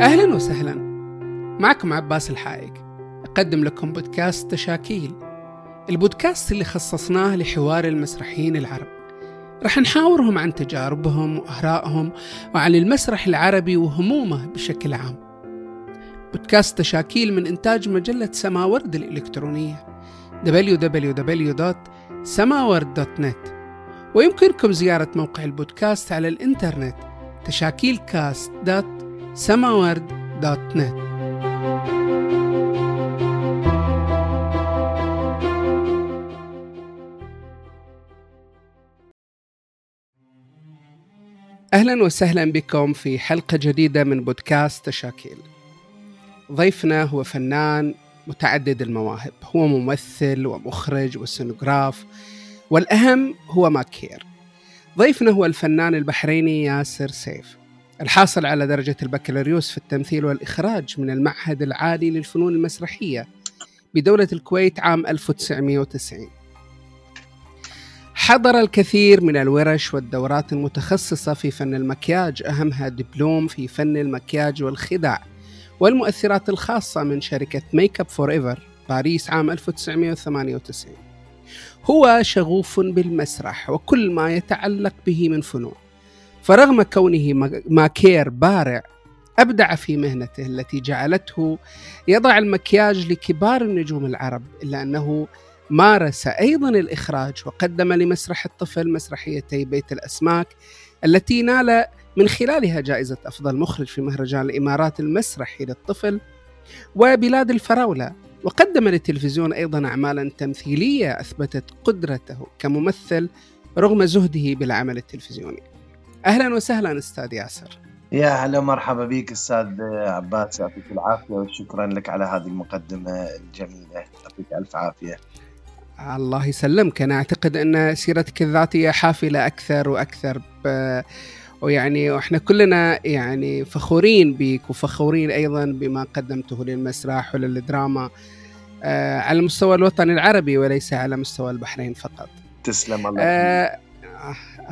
أهلا وسهلا. معكم عباس الحايق. أقدم لكم بودكاست تشاكيل. البودكاست اللي خصصناه لحوار المسرحيين العرب. رح نحاورهم عن تجاربهم وآرائهم وعن المسرح العربي وهمومه بشكل عام. بودكاست تشاكيل من إنتاج مجلة سماورد الإلكترونية. www.samaward.net ويمكنكم زيارة موقع البودكاست على الإنترنت تشاكيلكاست.samaward.net أهلا وسهلا بكم في حلقة جديدة من بودكاست تشاكيل ضيفنا هو فنان متعدد المواهب. هو ممثل ومخرج وسينوغراف والأهم هو ماكير. ضيفنا هو الفنان البحريني ياسر سيف. الحاصل على درجة البكالوريوس في التمثيل والإخراج من المعهد العالي للفنون المسرحية بدولة الكويت عام 1990 حضر الكثير من الورش والدورات المتخصصة في فن المكياج أهمها دبلوم في فن المكياج والخدع والمؤثرات الخاصة من شركة Make Up For Ever باريس عام 1998 هو شغوف بالمسرح وكل ما يتعلق به من فنون. فرغم كونه ماكير بارع أبدع في مهنته التي جعلته يضع المكياج لكبار النجوم العرب إلا أنه مارس أيضا الإخراج وقدم لمسرح الطفل مسرحيتي بيت الأسماك التي نال من خلالها جائزة أفضل مخرج في مهرجان الإمارات المسرحي للطفل وبلاد الفراولة. وقدم للتلفزيون أيضا أعمالا تمثيلية أثبتت قدرته كممثل رغم زهده بالعمل التلفزيوني. أهلا وسهلا أستاذ ياسر. يا هلا مرحبا بك أستاذ عباس يعطيك العافية وشكرا لك على هذه المقدمة الجميلة يعطيك ألف عافية. الله يسلمك. أنا أعتقد أن سيرتك الذاتية حافلة أكثر وأكثر ب... ويعني وإحنا كلنا يعني فخورين بك وفخورين أيضا بما قدمته للمسرح وللدراما آه على المستوى الوطني العربي وليس على مستوى البحرين فقط. تسلم الله. آه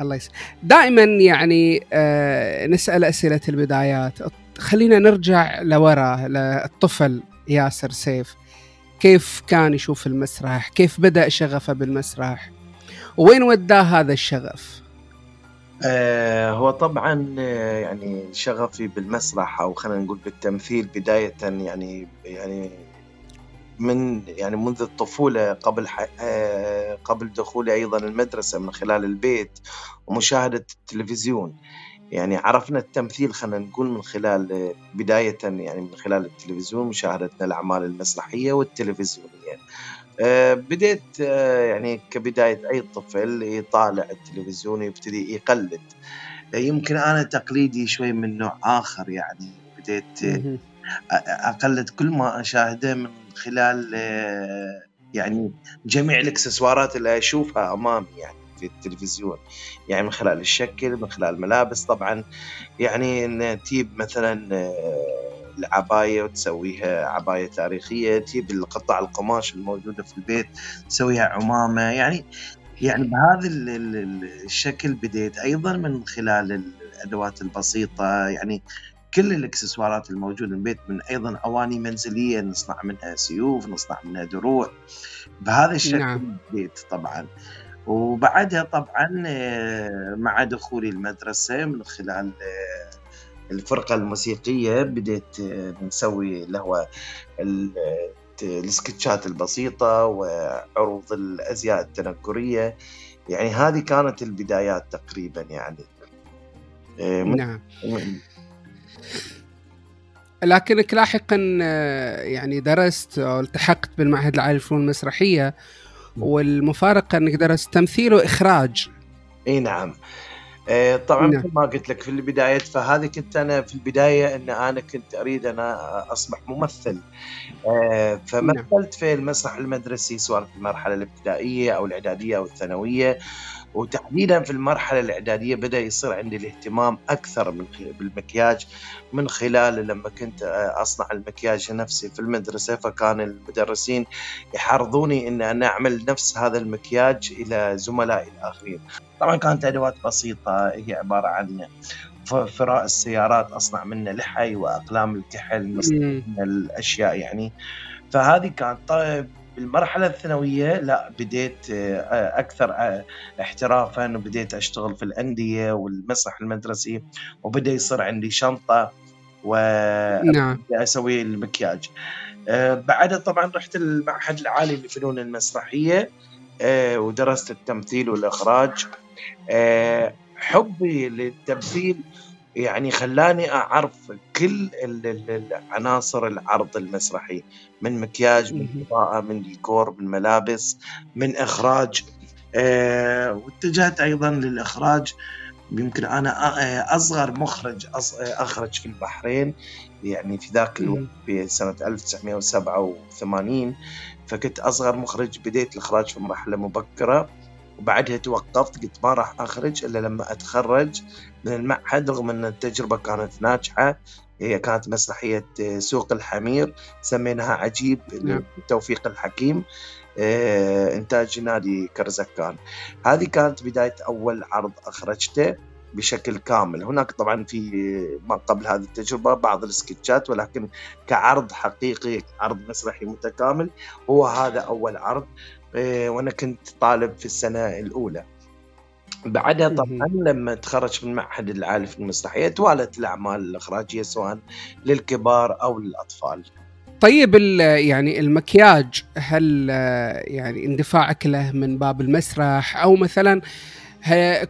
الله يسلمك. دائما يعني آه نسأل أسئلة البدايات. خلينا نرجع لورا للطفل ياسر سيف. كيف كان يشوف المسرح؟ كيف بدأ شغفه بالمسرح؟ وين وداه هذا الشغف؟ آه هو طبعا آه يعني شغفي بالمسرح أو خلينا نقول بالتمثيل بداية يعني يعني من يعني منذ الطفولة قبل آه قبل دخولي أيضا المدرسة من خلال البيت ومشاهدة التلفزيون. يعني عرفنا التمثيل خلينا نقول من خلال بداية يعني من خلال التلفزيون مشاهدتنا الأعمال المسرحية والتلفزيونية. آه، بديت آه، يعني كبداية أي طفل يطالع التلفزيون ويبتدي يقلد. يمكن أنا تقليدي شوي من نوع آخر يعني بديت أقلد كل ما أشاهده من خلال آه، يعني جميع الإكسسوارات اللي أشوفها أمامي يعني في التلفزيون. يعني من خلال الشكل من خلال الملابس طبعا. يعني إن تجيب مثلا آه، العباية وتسويها عباية تاريخية تجيب القطع القماش الموجودة في البيت تسويها عمامة. يعني يعني بهذا الشكل بديت أيضا من خلال الأدوات البسيطة. يعني كل الإكسسوارات الموجودة في البيت من أيضا أواني منزلية نصنع منها سيوف نصنع منها دروع. بهذا الشكل نعم. البيت طبعا. وبعدها طبعا آه، مع دخولي المدرسة من خلال آه، الفرقة الموسيقية بديت آه، نسوي اللي هو السكتشات البسيطة وعروض الأزياء التنكرية. يعني هذه كانت البدايات تقريبا يعني. نعم. لكنك لاحقا يعني درست أو التحقت بالمعهد العالي للفنون المسرحية والمفارقة إنك درست تمثيل وإخراج إي نعم آه، طبعا نعم. مثل ما قلت لك في البداية فهذه كنت أنا في البداية إن أنا كنت أريد أنا أصبح ممثل آه، فمثلت نعم. في المسرح المدرسي سواء في المرحلة الابتدائية أو الإعدادية أو الثانوية وتحديدا في المرحلة الإعدادية بدأ يصير عندي الاهتمام أكثر من بالمكياج. من خلال لما كنت أصنع المكياج نفسي في المدرسة فكان المدرسين يحرضوني إن أنا أعمل نفس هذا المكياج إلى زملائي الآخرين. طبعا كانت أدوات بسيطة هي عبارة عن فراء السيارات أصنع منه لحي وأقلام الكحل من الأشياء يعني. فهذه كانت طيب بالمرحلة الثانوية لا بديت آه، أكثر آه، احترافا وبديت أشتغل في الأندية والمسرح المدرسي وبدأ يصير عندي شنطة و نعم. أسوي المكياج آه، بعدها طبعا رحت المعهد العالي للفنون المسرحية ودرست التمثيل والإخراج حبي للتمثيل يعني خلاني أعرف كل عناصر العرض المسرحي من مكياج من اضاءه من ديكور من ملابس من إخراج. أه واتجهت أيضا للإخراج. يمكن أنا آه، أصغر مخرج أخرج في البحرين يعني في ذاك الوقت في سنة 1987 فكنت أصغر مخرج. بديت الإخراج في مرحلة مبكرة. وبعدها توقفت قلت ما راح أخرج إلا لما أتخرج من المعهد رغم إن التجربة كانت ناجحة. هي كانت مسرحيه سوق الحمير سميناها عجيب نعم. توفيق الحكيم آه، إنتاج نادي كرزكان. هذه كانت بداية أول عرض أخرجته بشكل كامل. هناك طبعا في ما قبل هذه التجربة بعض السكتشات ولكن كعرض حقيقي عرض مسرحي متكامل هو هذا أول عرض. وأنا كنت طالب في السنة الأولى. بعدها طبعا لما تخرج من المعهد العالي في المسرحيه توالت الأعمال الإخراجية سواء للكبار أو للأطفال. طيب يعني المكياج هل يعني اندفاعك له من باب المسرح؟ أو مثلا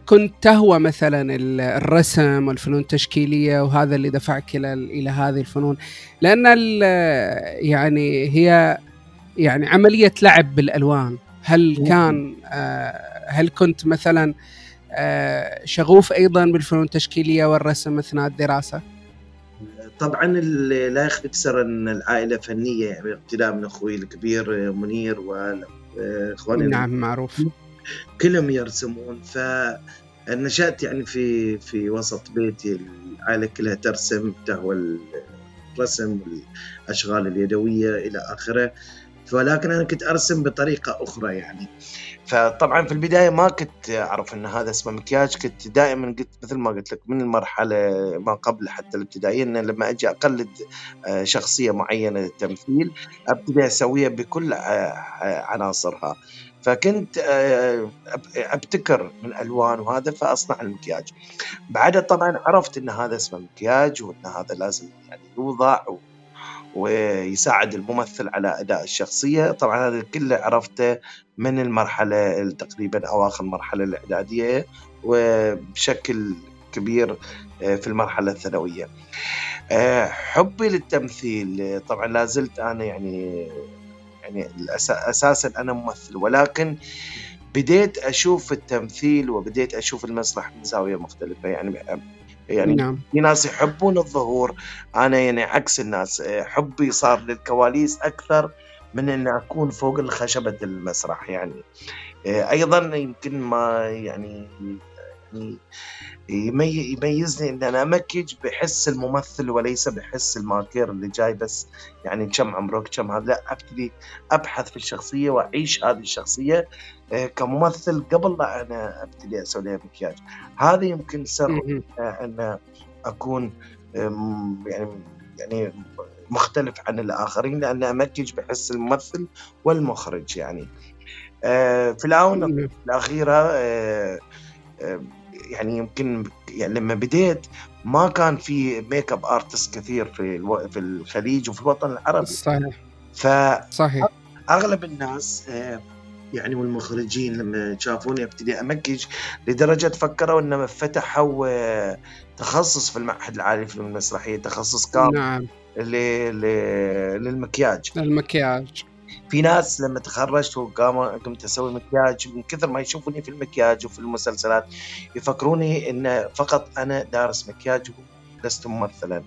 كنت تهوى مثلا الرسم والفنون التشكيلية وهذا اللي دفعك إلى إلى هذه الفنون؟ لأن يعني هي يعني عملية لعب بالألوان. هل كان آه، هل كنت مثلا آه، شغوف أيضا بالفنون التشكيلية والرسم أثناء الدراسة؟ طبعا لا يخفيك سر إن العائلة فنية يعني ابتداء من أخوي الكبير منير واخواني نعم معروف. كلهم يرسمون. فنشأت يعني في في وسط بيتي العائلة كلها ترسم تهوى الرسم والأشغال اليدوية إلى آخره. ولكن أنا كنت أرسم بطريقة أخرى يعني. فطبعا في البداية ما كنت أعرف إن هذا اسمه مكياج كنت دائما قلت مثل ما قلت لك من المرحلة ما قبل حتى الابتدائية إن لما أجي أقلد آه، شخصية معينة تمثيل أبتدي أسويها بكل آه، عناصرها. فكنت آه، أبتكر من ألوان وهذا فأصنع المكياج. بعدها طبعا عرفت إن هذا اسمه مكياج وإن هذا لازم يعني يوضع ويساعد الممثل على أداء الشخصية. طبعا هذا كله عرفته من المرحلة تقريبا أواخر المرحلة الإعدادية وبشكل كبير آه، في المرحلة الثانوية. آه، حبي للتمثيل. طبعا لا زلت أنا يعني يعني أساسا أنا ممثل ولكن بديت أشوف التمثيل وبديت أشوف المسرح من زاوية مختلفة. يعني يعني نعم. في ناس يحبون الظهور أنا يعني عكس الناس حبي صار للكواليس أكثر من ان أكون فوق الخشبة المسرح يعني أيضا يمكن ما يعني يعني يميزني إن أنا أمكج بحس الممثل وليس بحس الماكير اللي جاي بس يعني كم عمرك كم هذا لا ابتدي أبحث في الشخصية وأعيش هذه الشخصية. آه، كممثل قبل لا أنا ابتدي أسوي لها مكياج. هذا يمكن سر آه، أن أكون يعني يعني مختلف عن الآخرين لأن أمكج بحس الممثل والمخرج يعني. آه، في الآونة الأخيرة يعني يمكن يعني لما بديت ما كان في make up artist كثير في ألو... في الخليج وفي الوطن العربي. صحيح. ف صحيح. أغلب الناس آه، يعني والمخرجين لما شافوني أبتدي امكج لدرجة فكروا إنه فتحوا آه، تخصص في المعهد العالي في المسرحية تخصص كامل نعم. للمكياج. المكياج في ناس لما تخرجت وقمت أسوي مكياج من كثر ما يشوفوني في المكياج وفي المسلسلات يفكروني إن فقط أنا دارس مكياج لست ممثلا.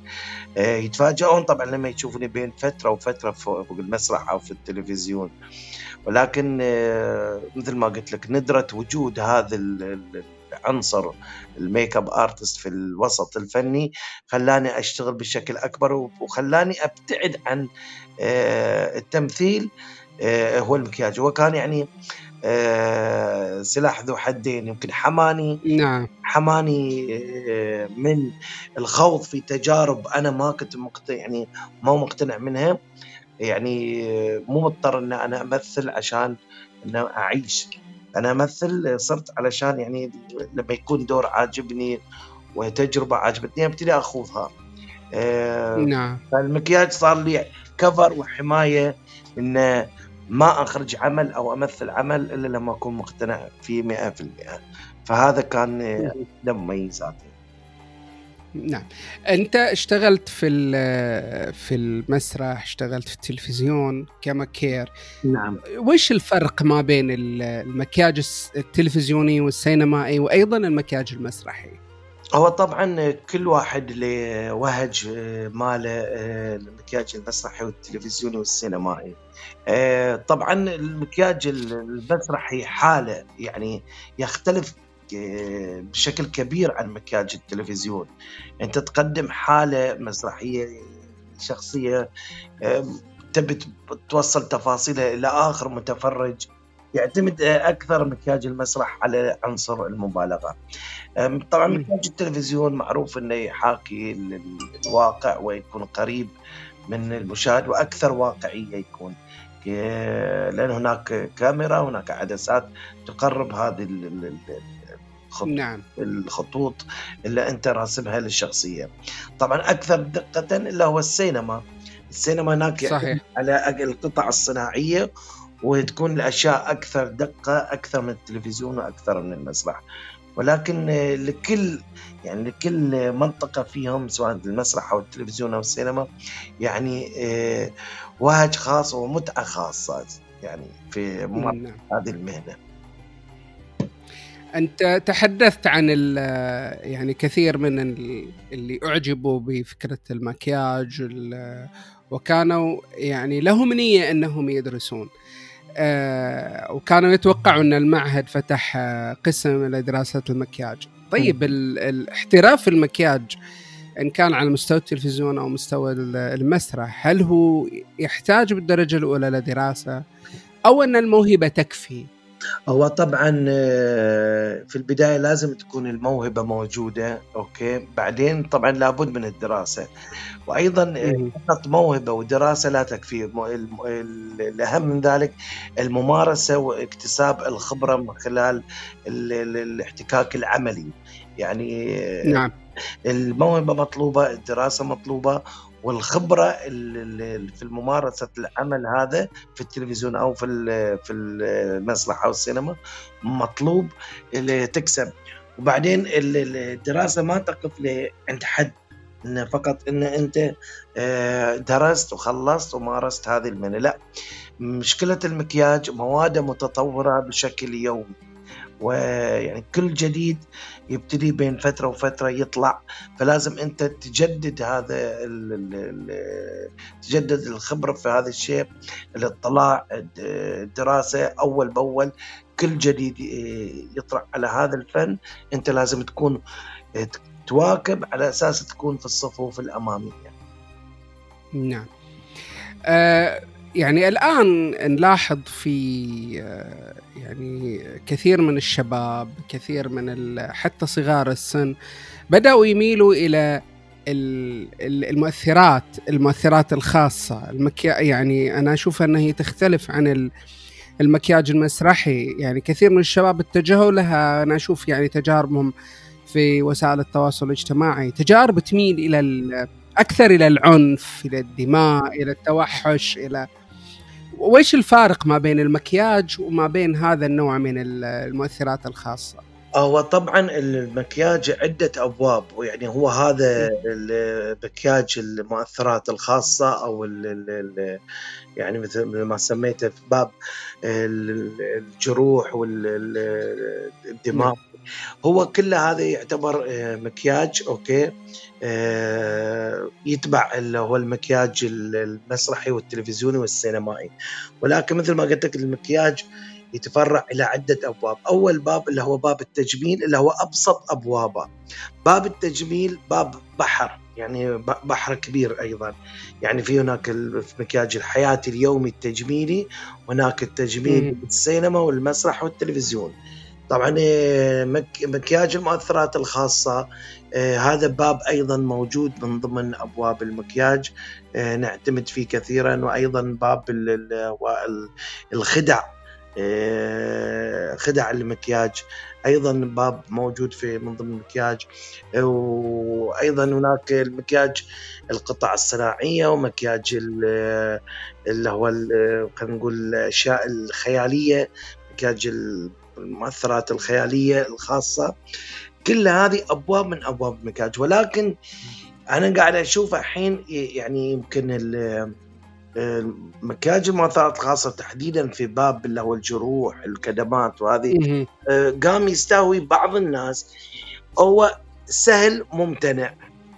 آه، يتفاجئون طبعا لما يشوفوني بين فترة وفترة فوق المسرح أو في التلفزيون. ولكن آه، مثل ما قلت لك ندرة وجود هذا عنصر ال make up artist في الوسط الفني خلاني أشتغل بشكل أكبر وخلاني أبتعد عن آه، التمثيل آه، هو المكياج. هو كان يعني آه، سلاح ذو حدين يمكن حماني نعم. حماني آه، من الخوض في تجارب أنا ما كنت مقتنع يعني ما مقتنع منها. يعني مو مضطر إن أنا أمثل عشان إن أعيش. أنا أمثل صرت علشان يعني لما يكون دور عاجبني وتجربة عجبتني أبتدي أخوضها. نعم. فالمكياج صار لي كفر وحماية انه ما أخرج عمل أو أمثل عمل إلا لما أكون مقتنع فيه 100% فهذا كان مميزاته نعم. أنت اشتغلت في في المسرح اشتغلت في التلفزيون كمكير. نعم. وش الفرق ما بين المكياج التلفزيوني والسينمائي وأيضا المكياج المسرحي؟ هو طبعا كل واحد له وهج ماله المكياج المسرحي والتلفزيوني والسينمائي. طبعا المكياج المسرحي حاله يعني يختلف بشكل كبير عن مكياج التلفزيون أنت تقدم حالة مسرحية شخصية تبي توصل تفاصيلها إلى آخر متفرج يعتمد أكثر مكياج المسرح على عنصر المبالغة. طبعا مكياج التلفزيون معروف إنه يحاكي الواقع ويكون قريب من المشاهد وأكثر واقعية يكون. لأن هناك كاميرا هناك عدسات تقرب هذه الخط... نعم. الخطوط اللي أنت راسمها للشخصية. طبعا أكثر دقة اللي هو السينما. السينما هناك صحيح. على القطع الصناعية وتكون الأشياء أكثر دقة أكثر من التلفزيون وأكثر من المسرح. ولكن لكل يعني لكل منطقة فيهم سواء المسرح أو التلفزيون أو السينما يعني آه، وهج خاص ومتعة خاصة يعني في نعم. هذه المهنة أنت تحدثت عن يعني كثير من اللي أعجبوا بفكرة المكياج وكانوا يعني لهم نية إنهم يدرسون. آه، وكانوا يتوقعوا إن المعهد فتح قسم لدراسة المكياج. طيب الاحتراف المكياج إن كان على مستوى التلفزيون أو مستوى المسرح هل هو يحتاج بالدرجة الأولى لدراسة أو إن الموهبة تكفي؟ هو طبعا آه، في البداية لازم تكون الموهبة موجودة أوكي؟ بعدين طبعا لابد من الدراسة. وأيضا آه، فقط موهبة ودراسة لا تكفي. الأهم من ذلك الممارسة واكتساب الخبرة من خلال الاحتكاك العملي. يعني آه، نعم. الموهبة مطلوبة الدراسة مطلوبة والخبرة في ممارسه العمل هذا في التلفزيون أو في في المسرح أو السينما مطلوب تكسب. وبعدين الدراسة ما تقف عند حد إن فقط إن أنت آه، درست وخلصت ومارست هذه المهنة لا. مشكلة المكياج مواده متطورة بشكل يومي. ويعني كل جديد يبتدي بين فترة وفترة يطلع. فلازم أنت تجدد هذا تجدد الخبرة في هذا الشيء الاطلاع الدراسة أول بأول كل جديد يطرح على هذا الفن. أنت لازم تكون تواكب على أساس تكون في الصفوف الأمامية. نعم. أه يعني الآن نلاحظ في آه، يعني كثير من الشباب كثير من حتى صغار السن بدأوا يميلوا إلى المؤثرات المؤثرات الخاصة. المكيا يعني أنا أشوف أنها هي تختلف عن المكياج المسرحي. يعني كثير من الشباب اتجهوا لها. أنا أشوف يعني تجاربهم في وسائل التواصل الاجتماعي. تجارب تميل إلى أكثر إلى العنف إلى الدماء إلى التوحش إلى وإيش الفارق ما بين المكياج وما بين هذا النوع من المؤثرات الخاصة؟ هو طبعا المكياج عدة أبواب ويعني هو هذا المكياج المؤثرات الخاصة أو ال ال يعني مثل ما سميته في باب الجروح والدماء هو كل هذا يعتبر آه، مكياج أوكي؟ آه، يتبع اللي هو المكياج المسرحي والتلفزيوني والسينمائي. ولكن مثل ما قلت لك المكياج يتفرع إلى عدة أبواب، أول باب اللي هو باب التجميل اللي هو أبسط أبوابه. باب التجميل باب بحر يعني بحر كبير أيضا. يعني في هناك المكياج الحياتي اليومي التجميلي هناك التجميل بالسينما والمسرح والتلفزيون. طبعا آه، مكياج المؤثرات الخاصة آه، هذا باب أيضا موجود من ضمن أبواب المكياج آه، نعتمد فيه كثيرا وأيضا باب الخدع خدع المكياج. أيضا باب موجود في من ضمن المكياج وأيضا هناك المكياج القطع الصناعية ومكياج اللي هو خلينا نقول الأشياء الخيالية مكياج المؤثرات الخيالية الخاصة كل هذه أبواب من أبواب المكياج. ولكن أنا قاعد أشوف الحين يعني يمكن مكياج المؤثرات الخاصة تحديدا في باب اللي هو الجروح الكدمات وهذه آه، قام يستهوي بعض الناس. هو سهل ممتنع.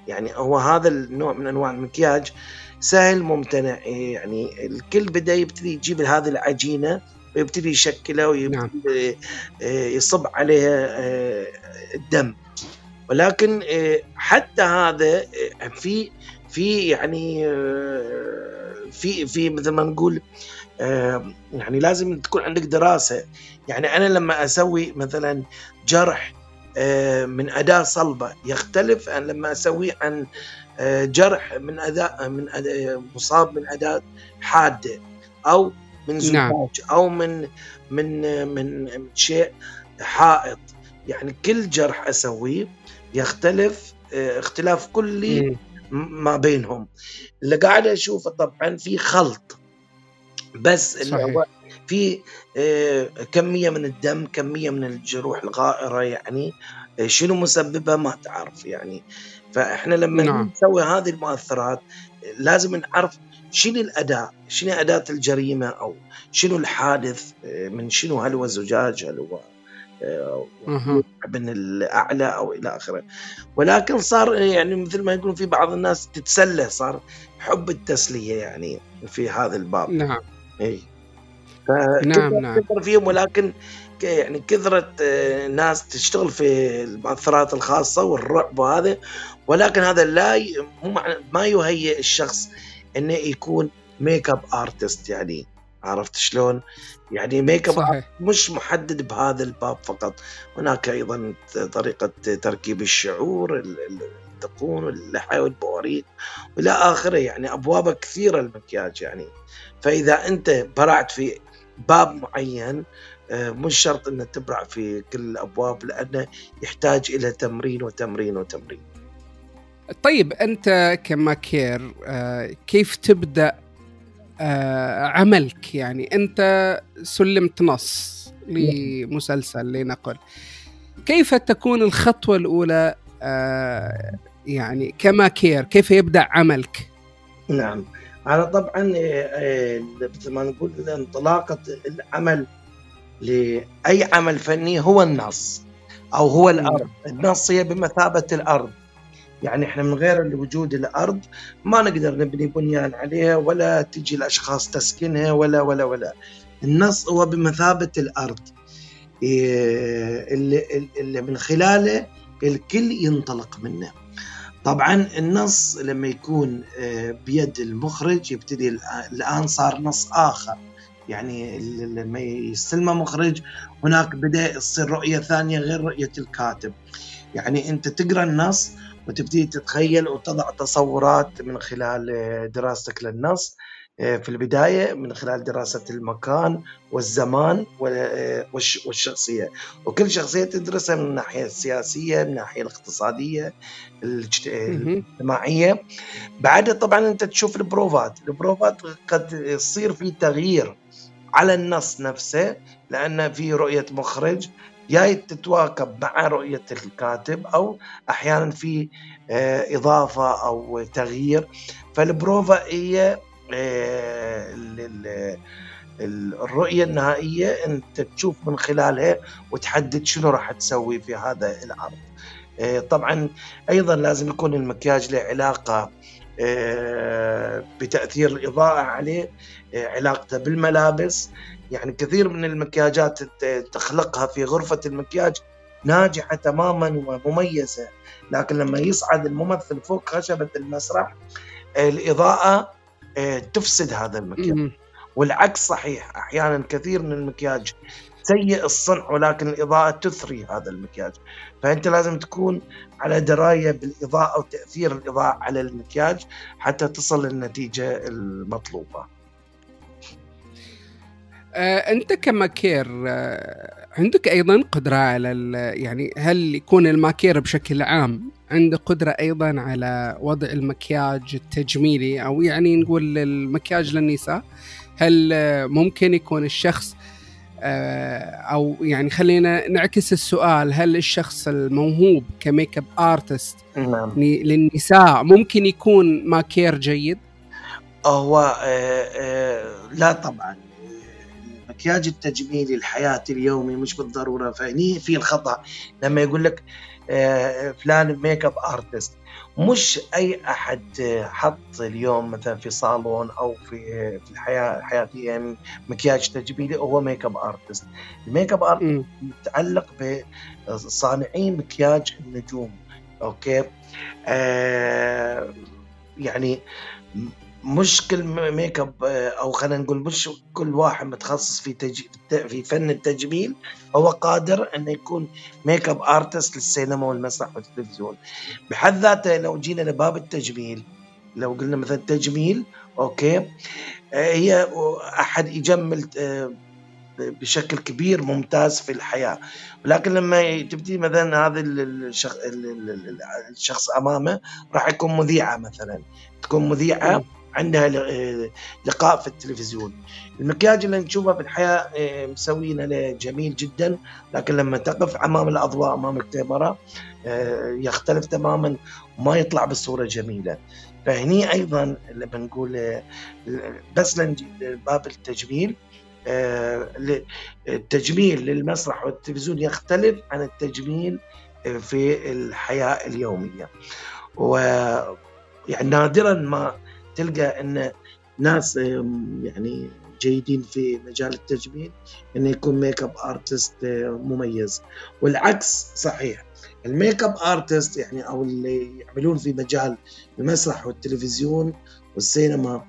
يعني هو هذا النوع من أنواع المكياج سهل ممتنع. يعني الكل بدأ يبتدي يجيب هذه العجينة. ويبتدي يشكلها ويبتدي نعم. آه، يصب عليها آه، الدم. ولكن حتى هذا في في يعني في في مثل ما نقول يعني لازم تكون عندك دراسة. يعني أنا لما أسوي مثلا جرح من أداة صلبة يختلف عن لما اسويه عن جرح من اداء من أداء مصاب من أداة حادة. أو من نعم. زجاج نعم. أو من من من شيء حائط يعني كل جرح أسويه يختلف اختلاف كلي ما بينهم اللي قاعد أشوفه طبعا في خلط بس في آه، كمية من الدم كمية من الجروح الغائرة يعني آه، شنو مسببها ما تعرف يعني فإحنا لما نعم. نسوي هذه المؤثرات لازم نعرف شنو الاداء شنو أداة الجريمة أو شنو الحادث؟ آه، من شنو؟ هل هو زجاج؟ هل هو من الأعلى أو إلى آخره؟ ولكن صار يعني مثل ما يقولون في بعض الناس تتسلى صار حب التسلية يعني في هذا الباب. نعم. إي. نعم نعم. فيهم ولكن يعني كثرة آه، ناس تشتغل في المؤثرات الخاصة والرعب وهذا ولكن هذا لا ي... ما يهيئ الشخص إنه يكون make up artist يعني. عرفت شلون؟ يعني make up مش محدد بهذا الباب فقط. هناك أيضا طريقة تركيب الشعور الدقون واللحى والبواريك وإلى آخره. يعني أبواب كثيرة المكياج يعني. فإذا أنت برعت في باب معين آه، مش شرط ان تبرع في كل الأبواب لأنه يحتاج إلى تمرين وتمرين وتمرين. طيب أنت كماكير آه، كيف تبدأ آه، عملك؟ يعني أنت سلمت نص لمسلسل لنقل. كيف تكون الخطوة الأولى؟ آه، يعني كما كير كيف يبدأ عملك؟ نعم. أنا طبعا مثل ما نقول انطلاقة العمل لأي عمل فني هو النص أو هو الأرض. النص هي بمثابة الأرض. يعني إحنا من غير وجود الأرض ما نقدر نبني بنيان عليها ولا تجي الأشخاص تسكنها ولا ولا ولا. النص هو بمثابة الأرض. إيه، اللي, اللي من خلاله الكل ينطلق منه. طبعا النص لما يكون آه، بيد المخرج يبتدي الآن صار نص آخر. يعني لما يستلمه مخرج هناك بدأ تصير رؤية ثانية غير رؤية الكاتب. يعني أنت تقرأ النص وتبتدي تتخيل وتضع تصورات من خلال آه، دراستك للنص آه، في البداية من خلال دراسة المكان والزمان آه، والشخصية. وكل شخصية تدرسها من الناحية السياسية من الناحية الاقتصادية الاجتماعية. بعدها طبعا أنت تشوف البروفات. البروفات قد يصير في تغيير على النص نفسه لأن في رؤية مخرج يا تتواكب مع رؤية الكاتب أو أحيانا في آه، إضافة أو تغيير. فالبروفا هي آه، الرؤية النهائية أنت تشوف من خلالها وتحدد شنو راح تسوي في هذا العرض. آه، طبعا أيضا لازم يكون المكياج له علاقة بتأثير الإضاءة عليه. علاقته بالملابس. يعني كثير من المكياجات تخلقها في غرفة المكياج ناجحة تماما ومميزة. لكن لما يصعد الممثل فوق خشبة المسرح الإضاءة آه، تفسد هذا المكياج. والعكس صحيح أحيانا كثير من المكياج سيء الصنع ولكن الإضاءة تثري هذا المكياج. فأنت لازم تكون على دراية بالإضاءة وتأثير الإضاءة على المكياج حتى تصل للنتيجه المطلوبة. آه، أنت كماكير آه، عندك أيضا قدرة على يعني هل يكون الماكير بشكل عام عنده قدرة أيضا على وضع المكياج التجميلي أو يعني نقول المكياج للنساء هل آه، ممكن يكون الشخص أو يعني خلينا نعكس السؤال هل الشخص الموهوب ك make up artist نعم. للنساء ممكن يكون ماكير جيد؟ هو لا طبعا المكياج التجميلي الحياتي اليومي مش بالضرورة فهني في الخطأ لما يقول لك آه، فلان make up artist مش أي أحد حط اليوم مثلا في صالون أو في في الحياة الحياتيه يعني مكياج تجميلي هو make up artist ال make up artist متعلق بصانعين مكياج النجوم okay؟ آه يعني مش كل make up آه، أو خلينا نقول مش كل واحد متخصص في تج... في فن التجميل هو قادر إنه يكون make up artist للسينما والمسرح والتلفزيون. بحد ذاته لو جينا لباب التجميل لو قلنا مثلا تجميل أوكي آه، هي أحد يجمل آه، بشكل كبير ممتاز في الحياة. ولكن لما تبدي مثلا هذا الشخص الشخص أمامه راح يكون مذيعة مثلا. تكون مذيعة عندها آه، لقاء في التلفزيون. المكياج اللي نشوفه في الحياة آه، مسوينه جميل جدا لكن لما تقف أمام الأضواء أمام الكاميرا آه، يختلف تماما وما يطلع بصورة جميلة. فهني أيضا لما نقول بس باب التجميل التجميل للمسرح والتلفزيون يختلف عن التجميل في الحياة اليومية. و يعني نادرا ما تلقى إن ناس يعني جيدين في مجال التجميل انه يكون make up artist مميز. والعكس صحيح. ال make up artist يعني أو اللي يعملون في مجال المسرح والتلفزيون والسينما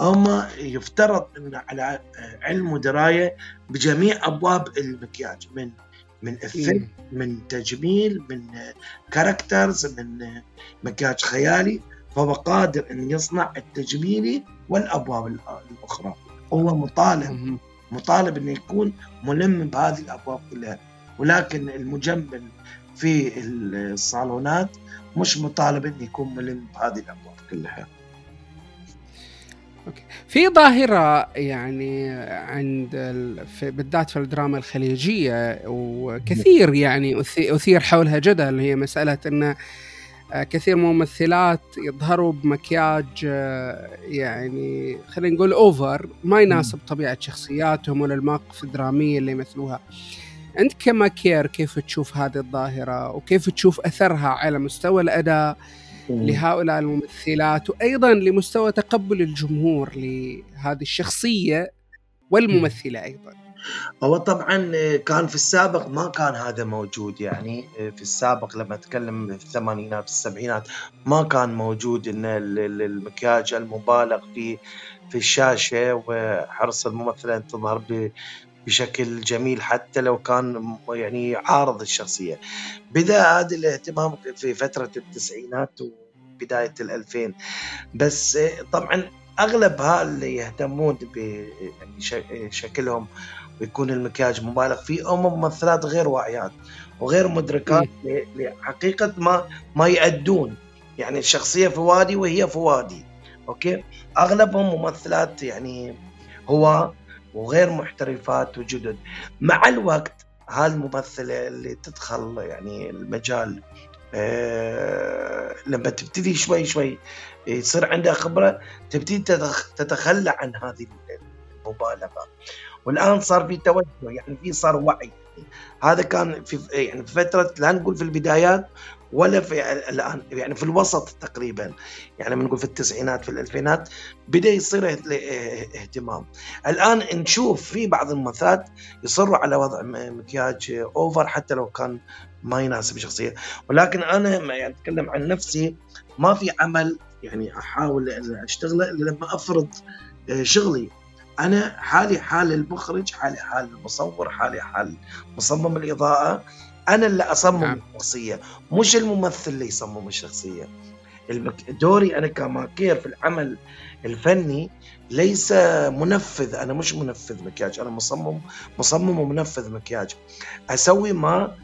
هم يفترض إن على علم ودراية بجميع أبواب المكياج. من من effect من تجميل من characters من مكياج خيالي. فهو قادر أن يصنع التجميلي والأبواب الأخرى. هو مطالب مطالب أنه يكون ملم بهذه الأبواب كلها. ولكن المجمل في الصالونات مش مطالب أنه يكون ملم بهذه الأبواب كلها. أوكي. في ظاهرة يعني عند في بالذات في الدراما الخليجية وكثير يعني أثير حولها جدل هي مسألة أن آه، كثير من الممثلات يظهروا بمكياج آه، يعني خلينا نقول اوفر ما يناسب طبيعة شخصياتهم ولا المواقف الدرامية اللي يمثلوها. أنت كماكير كيف تشوف هذه الظاهرة وكيف تشوف أثرها على مستوى الأداء لهؤلاء الممثلات وأيضا لمستوى تقبل الجمهور لهذه الشخصية والممثلة أيضا. هو طبعا آه، كان في السابق ما كان هذا موجود يعني آه، في السابق لما أتكلم في الثمانينات السبعينات ما كان موجود إن المكياج المبالغ فيه في الشاشة وحرص الممثله أن تظهر بشكل جميل حتى لو كان يعني عارض الشخصية. بدا هذا الاهتمام في فترة التسعينات وبداية الألفين. بس آه، طبعا اغلب اللي يهتمون يعني شكلهم ويكون المكياج مبالغ فيه هم ممثلات غير واعيات وغير مدركات لحقيقة ما ما يأدون. يعني الشخصية في وادي وهي في وادي أوكي؟ أغلبهم ممثلات يعني هو وغير محترفات وجدد. مع الوقت هالممثلة اللي تدخل يعني المجال آه لما تبتدي شوي شوي يصير عندها خبرة تبتدي تتخلى عن هذه المبالغة. والآن صار في توجه يعني في صار وعي. هذا كان في يعني في فترة لا نقول في البدايات ولا في الآن يعني في الوسط تقريبا. يعني بنقول في التسعينات في الألفينات بدأ يصير اهتمام. الآن نشوف في بعض الممثلات يصروا على وضع مكياج أوفر حتى لو كان ما يناسب الشخصيه ولكن أنا يعني أتكلم عن نفسي ما في عمل يعني أحاول أشتغله إلا لما أفرض آه، شغلي. أنا حالي حال المخرج حالي حال المصور حالي حال مصمم الإضاءة. أنا اللي أصمم نعم. الشخصية مش الممثل اللي يصمم الشخصية. دوري أنا كماكير في العمل الفني ليس منفذ أنا مش منفذ مكياج أنا مصمم مصمم ومنفذ مكياج. أسوي ما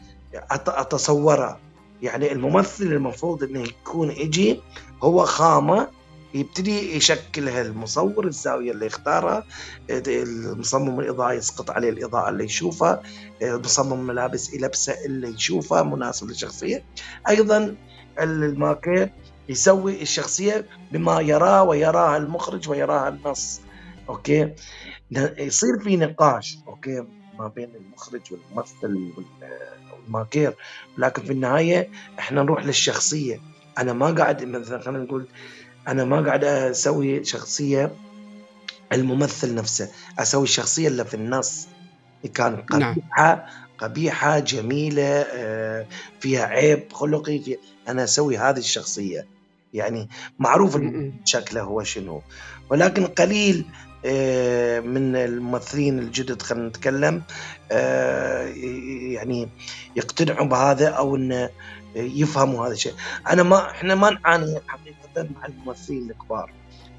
أتصوره. يعني الممثل المفروض إنه يكون يجي هو خامة يبتدي يشكلها المصور الزاوية اللي يختارها المصمم الإضاءة يسقط عليه الإضاءة اللي يشوفها مصمم الملابس يلبسه اللي يشوفها مناسب للشخصية. أيضا الماكير يسوي الشخصية بما يراه ويراها المخرج ويراها النص. okay؟ يصير في نقاش okay ما بين المخرج والممثل والماكير. لكن في النهاية إحنا نروح للشخصية. أنا ما قاعد مثلا خلينا نقول أنا ما قاعد أسوي شخصية الممثل نفسه أسوي الشخصية اللي في النص كان. قبيحه نعم. قبيحة جميلة آه، فيها عيب خلقي في أنا أسوي هذه الشخصية يعني معروف شكله هو شنو ولكن قليل آه، من الممثلين الجدد خلينا نتكلم آه، يعني يقتنعوا بهذا أو إنه يفهموا هذا الشيء. أنا ما إحنا ما نعاني حقيقة مع الممثلين الكبار.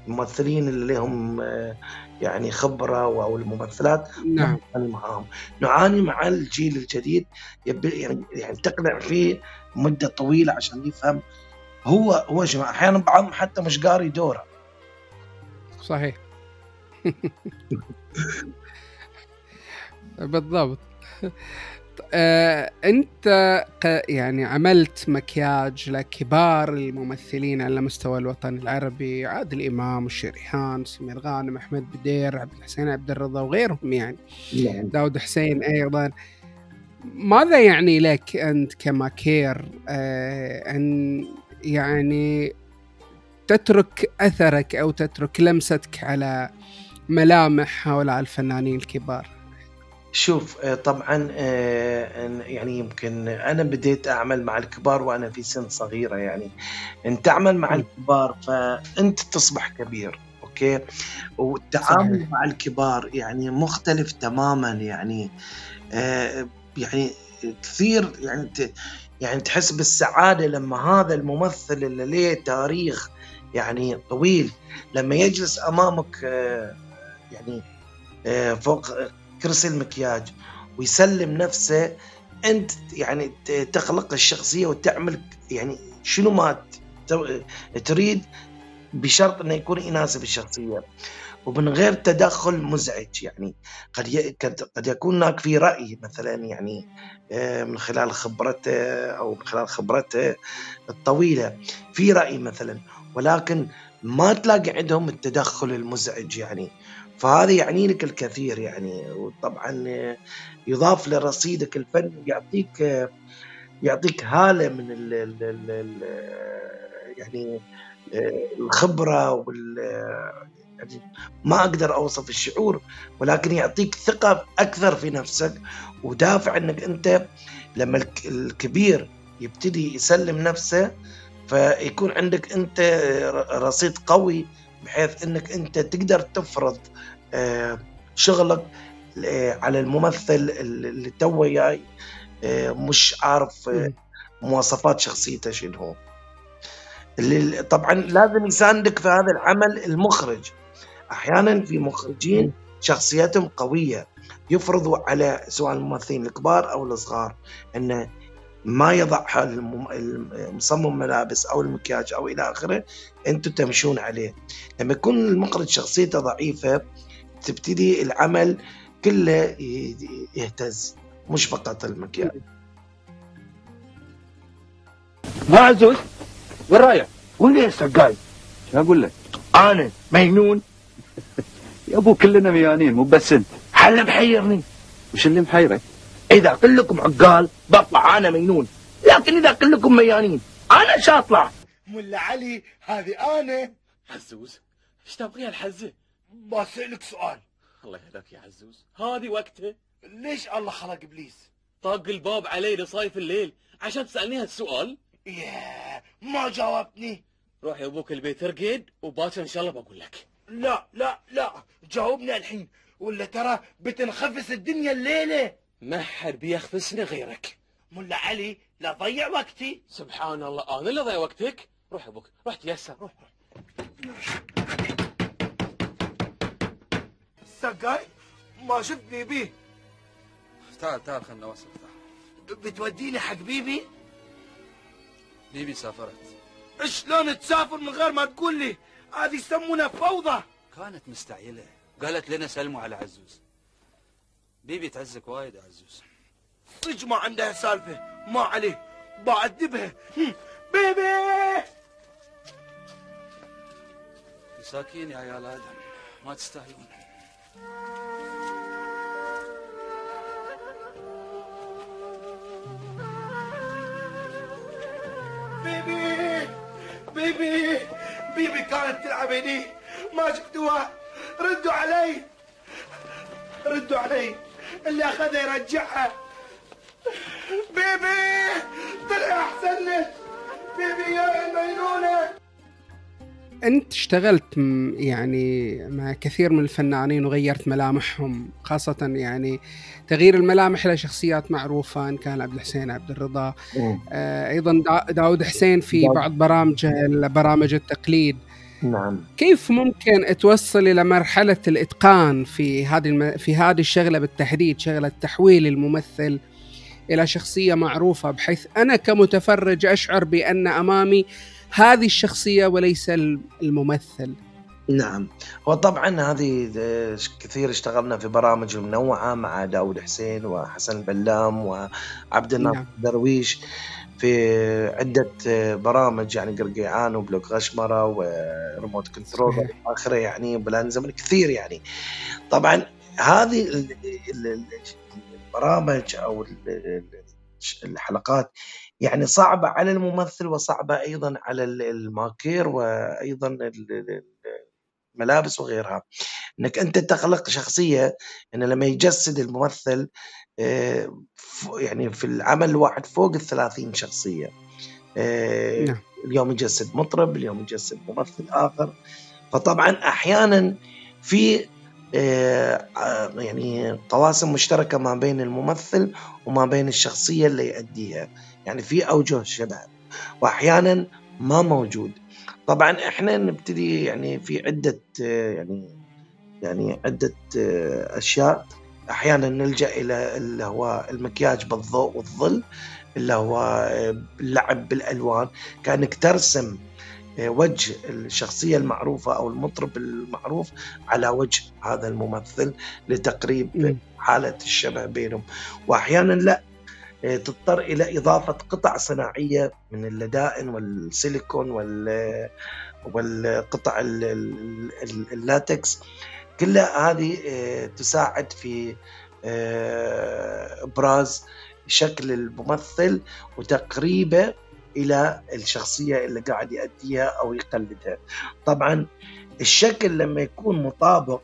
الممثلين اللي لهم يعني خبرة أو الممثلات نعم. معاهم. نعاني مع الجيل الجديد يعني يعني تقنع فيه مدة طويلة عشان يفهم. هو هو جماعة أحيانا بعضهم حتى مش قاري دوره. صحيح. بالضبط. آه، انت يعني عملت مكياج لكبار الممثلين على مستوى الوطن العربي عادل إمام والشريحان سمير غانم أحمد بدير عبد الحسين عبد الرضا وغيرهم يعني. نعم. داود حسين أيضا. ماذا يعني لك أنت كماكير آه أن يعني تترك أثرك أو تترك لمستك على ملامح هؤلاء الفنانين الكبار؟ شوف آه، طبعا آه، يعني يمكن أنا بديت أعمل مع الكبار وأنا في سن صغيرة يعني. ان تعمل مع الكبار فأنت تصبح كبير أوكي؟ والتعامل صحيح. مع الكبار يعني مختلف تماما يعني آه، يعني كثير يعني يعني تحس بالسعادة لما هذا الممثل اللي له تاريخ يعني طويل لما يجلس أمامك يعني فوق كرسي المكياج ويسلم نفسه أنت يعني تخلق الشخصية وتعمل يعني شنو ما تريد بشرط إنه يكون يناسب الشخصية. ومن غير تدخل مزعج يعني. قد قد يكون هناك في رأي مثلا يعني آه، من خلال خبرته أو من خلال خبرته الطويلة. في رأي مثلا. ولكن ما تلاقي عندهم التدخل المزعج يعني. فهذا يعني لك الكثير يعني. وطبعا يضاف لرصيدك الفني يعطيك يعطيك هالة من ال ال ال يعني الخبرة وال يعني ما أقدر أوصف الشعور ولكن يعطيك ثقة أكثر في نفسك. ودافع إنك أنت لما الكبير يبتدي يسلم نفسه فيكون عندك أنت رصيد قوي بحيث إنك أنت تقدر تفرض شغلك آه، على الممثل اللي تو جاي آه، مش عارف مواصفات شخصيته شنو. اللي طبعا لازم يساندك في هذا العمل المخرج. أحيانا في مخرجين شخصيتهم قوية يفرضوا على سواء الممثلين الكبار أو الصغار انه ما يضع مصمم ملابس أو المكياج أو إلى آخره أنتم تمشون عليه. لما يكون المخرج شخصيته ضعيفة تبتدي العمل كله يهتز مش فقط المكياج ما عزوز؟ وين رايح؟ وين يا سقاي؟ شو أقول لك؟ أنا مجنون يا أبو كلنا ميانين مو بس أنت. حل محيرني وش اللي محيرك؟ إذا كلكم عقال بطلع أنا مجنون لكن إذا كلكم ميانين أنا شاطلع ملا علي هذه أنا. عزوز إيش تبغي الحزه بسألك سؤال. الله يهداك يا عزوز. هذه وقته ليش الله خلق إبليس؟ طاق الباب علي لصايف الليل عشان تسألني هالسؤال. ياه ما جاوبتني. روح يا أبوك البيت ارقد وباكر إن شاء الله بقول لك. لا لا لا جاوبنا الحين. ولا ترى بتنخفس الدنيا الليلة. ما حد بيخفسني غيرك. ملا علي لا ضيع وقتي. سبحان الله. أنا اللي ضيع وقتك؟ روح يا أبوك روح تيسر. روح روح. سقاي ما شفتني بيه تعال تعال خلنا نوصل تعال. بتوديني حق بيبي؟ بيبي سافرت. شلون تسافر من غير ما تقول لي؟ هذه يسمونها فوضى. كانت مستعجلة. قالت لنا سلموا على عزوز. بيبي تعزك وايد يا عزوز. صدق ما عندها سالفة. ما عليه. بعذبها. بيبي! مساكين يا عيال آدم. ما تستاهلون. بيبي بيبي بيبي كانت تلعب هني. ما شفتوها. ردوا علي. ردوا علي. اللي أخذها يرجعها. بيبي طلع أحسن لك. بيبي يا المينونه أنت اشتغلت يعني مع كثير من الفنانين وغيرت ملامحهم خاصة يعني تغيير الملامح لشخصيات معروفة إن كان عبد الحسين عبد الرضا. آه، أيضا دا- داود حسين في داود. بعض برامجه برامج التقليد. نعم. كيف ممكن توصل إلى مرحلة الإتقان في هذه الم... في هذه الشغلة بالتحديد شغلة تحويل الممثل إلى شخصية معروفة بحيث أنا كمتفرج أشعر بأن أمامي هذه الشخصية وليس الممثل نعم هو طبعا هذه كثير اشتغلنا في برامج منوعة مع داود حسين وحسن البلام وعبد الناصر نعم. درويش في عدة برامج يعني قرقيعان وبلوك غشمرة وريموت كنترول صحيح. آخره يعني بلان زمن كثير يعني طبعا هذه ال- ال- ال- البرامج أو ال- ال- الحلقات يعني صعبة على الممثل وصعبة أيضا على ال- الماكير وأيضا ال- ال- الملابس وغيرها. إنك أنت تخلق شخصية إن لما يجسد الممثل آه، يعني في العمل الواحد فوق الثلاثين شخصية. آه، نعم. اليوم يجسد مطرب اليوم يجسد ممثل آخر. فطبعا أحيانا في آه، يعني قواسم مشتركة ما بين الممثل وما بين الشخصية اللي يؤديها. يعني في أوجه شبه واحيانا ما موجود. طبعا إحنا نبتدي يعني في عدة آه، يعني يعني عدة آه، أشياء. أحيانا نلجأ إلى اللي هو المكياج بالضوء والظل اللي هو آه، اللعب بالألوان. كانك ترسم آه، وجه الشخصية المعروفة أو المطرب المعروف على وجه هذا الممثل لتقريب مم. حالة الشبه بينهم. واحيانا لا تضطر إلى إضافة قطع صناعية من اللدائن والسيليكون وال والقطع ال- ال- ال- اللاتكس. كلها هذه آه، تساعد في آه، إبراز شكل الممثل وتقريبه إلى الشخصية اللي قاعد يأديها أو يقلدها. طبعا الشكل لما يكون مطابق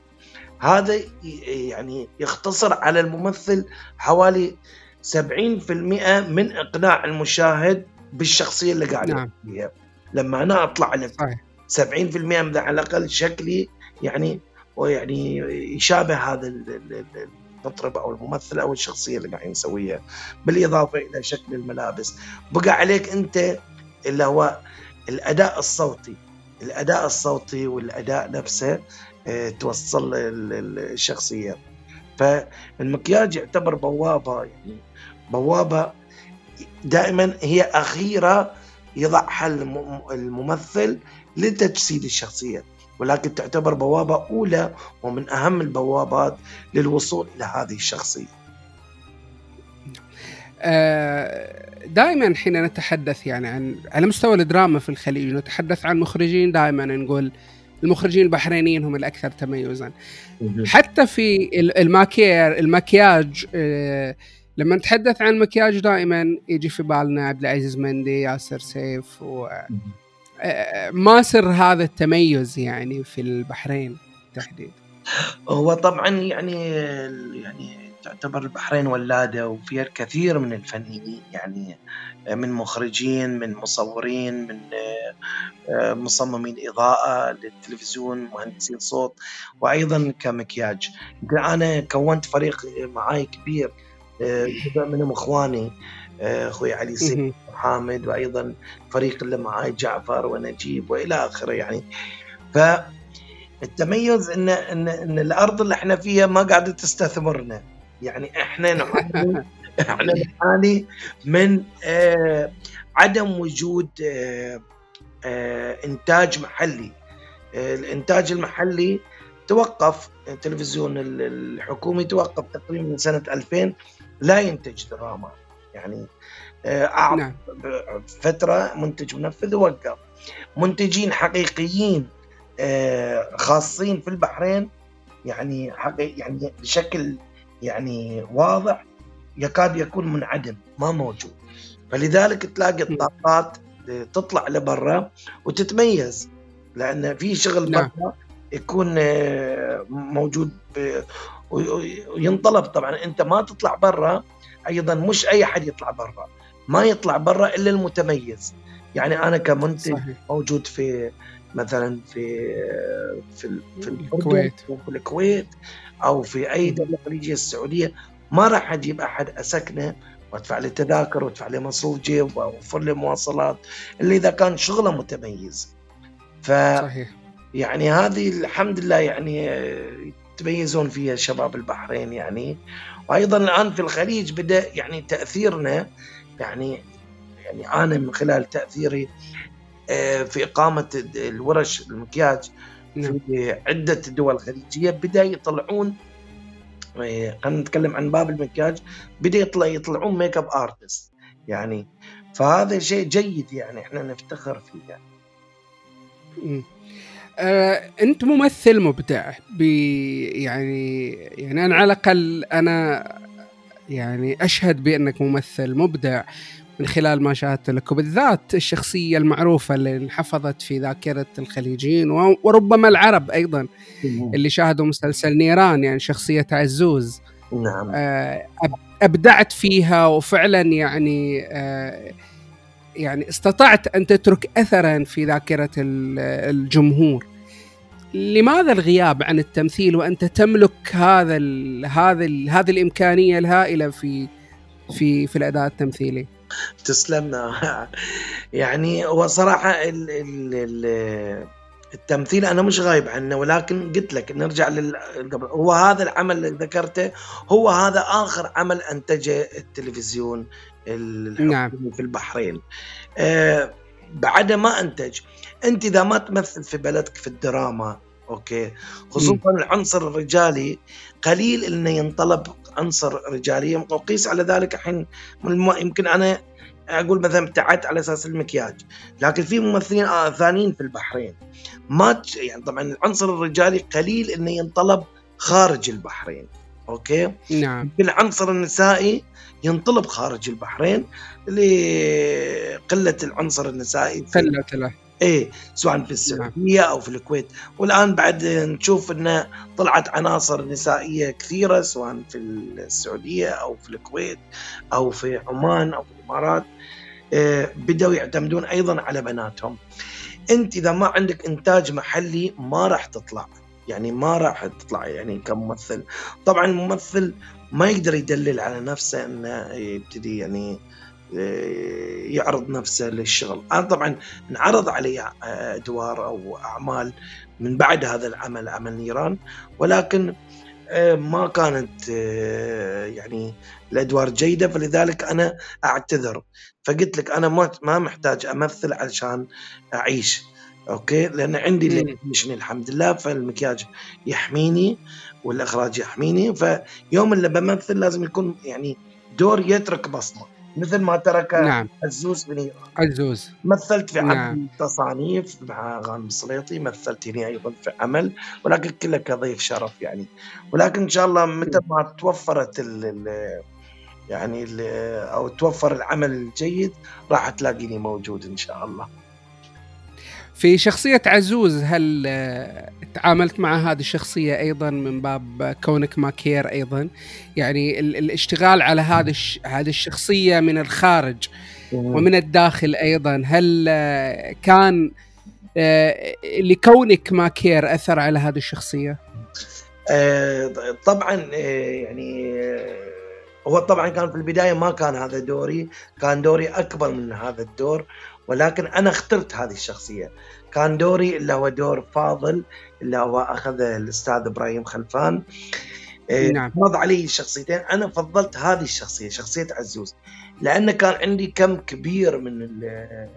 هذا يعني يختصر على الممثل حوالي 70% من إقناع المشاهد بالشخصية اللي قاعد نعم. يأديها لما أنا أطلع صحيح. 70% من على الأقل شكلي يعني ويعني يشابه هذا ال- ال- ال- المطرب أو الممثل أو الشخصية اللي قاعد نسويها بالإضافة إلى شكل الملابس. بقى عليك أنت اللي هو الأداء الصوتي. الأداء الصوتي والأداء نفسه آه، توصل ال- ال- الشخصية. فالمكياج يعتبر بوابة يعني بوابة. دائما هي أخيرة يضعها الم- الممثل لتجسيد الشخصية ولكن تعتبر بوابة أولى ومن أهم البوابات للوصول إلى هذه الشخصية. دائما حين نتحدث يعني عن على مستوى الدراما في الخليج نتحدث عن مخرجين دائما نقول المخرجين البحرينيين هم الأكثر تميزا. حتى في ال- الماكير المكياج آه، لما نتحدث عن المكياج دائما يجي في بالنا عبد العزيز مندي ياسر سيف و ما سر هذا التميز يعني في البحرين تحديدا؟ هو طبعا يعني يعني تعتبر البحرين ولادة وفيها الكثير من الفنيين يعني من مخرجين من مصورين من آه، مصممين إضاءة للتلفزيون مهندسين صوت وأيضا كمكياج. أنا كونت فريق معاي كبير جزء منهم إخواني آه، أخوي علي سيد وحامد وأيضا فريق اللي معاي جعفر ونجيب وإلى آخره يعني. ف التميز إن إن إن الأرض اللي إحنا فيها ما قاعدة تستثمرنا. يعني إحنا نعاني إحنا نعاني من آه عدم وجود آه آه إنتاج محلي. آه الإنتاج المحلي توقف التلفزيون الحكومي توقف تقريبا من سنة 2000 لا ينتج دراما يعني آه نعم. فترة منتج منفذ وقف منتجين حقيقيين آه، خاصين في البحرين يعني يعني بشكل يعني واضح يكاد يكون منعدم ما موجود فلذلك تلاقي الطاقات تطلع لبرا وتتميز لأن في شغل نعم. برا يكون آه، موجود وينطلب طبعا أنت ما تطلع برا أيضا مش أي حد يطلع برا ما يطلع برا إلا المتميز يعني أنا كمنتج صحيح. موجود في مثلا في في في الكويت في الكويت أو في أي دولة خليجية السعودية ما راح أجيب أحد أسكنه وأدفع له تذاكر وأدفع له مصروف جيب وأوفر له مواصلات إلا إذا كان شغله متميز. ف صحيح. يعني هذه الحمد لله يعني يتميزون فيها شباب البحرين يعني وأيضا الآن في الخليج بدأ يعني تأثيرنا يعني يعني أنا من خلال تأثيري آه، في إقامة الورش المكياج نعم. في عدة دول خليجية بدأ يطلعون آه، خلينا نتكلم عن باب المكياج بدأ يطلع يطلعون make-up artist يعني فهذا شيء جيد يعني إحنا نفتخر فيه يعني. آه، انت ممثل مبدع ب يعني يعني أنا على الأقل أنا يعني أشهد بأنك ممثل مبدع من خلال ما شاهدت لك وبالذات الشخصية المعروفة اللي انحفظت في ذاكرة الخليجيين وربما العرب أيضا اللي شاهدوا مسلسل نيران يعني شخصية عزوز. نعم. آه، أبدعت فيها وفعلا يعني آه، يعني استطعت أن تترك أثرا في ذاكرة الجمهور. لماذا الغياب عن التمثيل وأنت تملك هذا ال هذا ال هذه الإمكانية الهائلة في في في الأداء التمثيلي؟ تسلمنا يعني هو صراحة ال ال ال التمثيل أنا مش غايب عنه ولكن قلت لك نرجع لل هو هذا العمل اللي ذكرته هو هذا آخر عمل أنتجه التلفزيون نعم. في البحرين آه بعد ما أنتج. أنت إذا ما تمثل في بلدك في الدراما أوكي خصوصا العنصر الرجالي قليل إنه ينطلب عنصر رجالي. وقيس على ذلك الحين يمكن أنا أقول مثلا ابتعدت على أساس المكياج. لكن في ممثلين ثانيين في البحرين. ما يعني طبعا العنصر الرجالي قليل إنه ينطلب خارج البحرين. أوكي؟ نعم. العنصر النسائي ينطلب خارج البحرين لقلة العنصر النسائي قلة له. إيه سواء في نعم. السعودية أو في الكويت. والآن بعد نشوف انه طلعت عناصر نسائية كثيرة سواء في السعودية أو في الكويت أو في عمان أو في الإمارات إيه بدأوا يعتمدون أيضا على بناتهم. أنت إذا ما عندك إنتاج محلي ما راح تطلع. يعني ما راح تطلع يعني كممثل. طبعا الممثل ما يقدر يدلل على نفسه إنه يبتدي يعني آه، يعرض نفسه للشغل. أنا طبعا انعرض علي آه، أدوار أو أعمال من بعد هذا العمل عمل نيران ولكن آه، ما كانت يعني الأدوار جيدة. فلذلك أنا أعتذر. فقلت لك أنا ما محتاج أمثل علشان أعيش. أوكي؟ لأن عندي مشني الحمد لله فالمكياج يحميني والإخراج يحميني فيوم اللي بمثل لازم يكون يعني دور يترك بصمة. مثل ما ترك نعم. عزوز بن عزوز مثلت في عمل نعم. تصانيف مع غانم السليطي مثلت هنا أيضا في عمل ولكن كله كضيف شرف يعني. ولكن إن شاء الله متى ما توفرت ال ال يعني ال- أو توفر العمل الجيد راح تلاقيني موجود إن شاء الله. في شخصية عزوز هل آه، تعاملت مع هذه الشخصية أيضا من باب كونك ماكير أيضا؟ يعني ال- الاشتغال على هذه الش- هذه الشخصية من الخارج ومن الداخل أيضا هل آه، كان آه، لكونك ماكير أثر على هذه الشخصية؟ طبعا يعني هو طبعا كان في البداية ما كان هذا دوري كان دوري أكبر من هذا الدور. ولكن أنا اخترت هذه الشخصية. كان دوري اللي هو دور فاضل اللي هو اخذه الأستاذ إبراهيم خلفان. آه، نعم. عرض علي الشخصيتين أنا فضلت هذه الشخصية شخصية عزوز لأن كان عندي كم كبير من ال-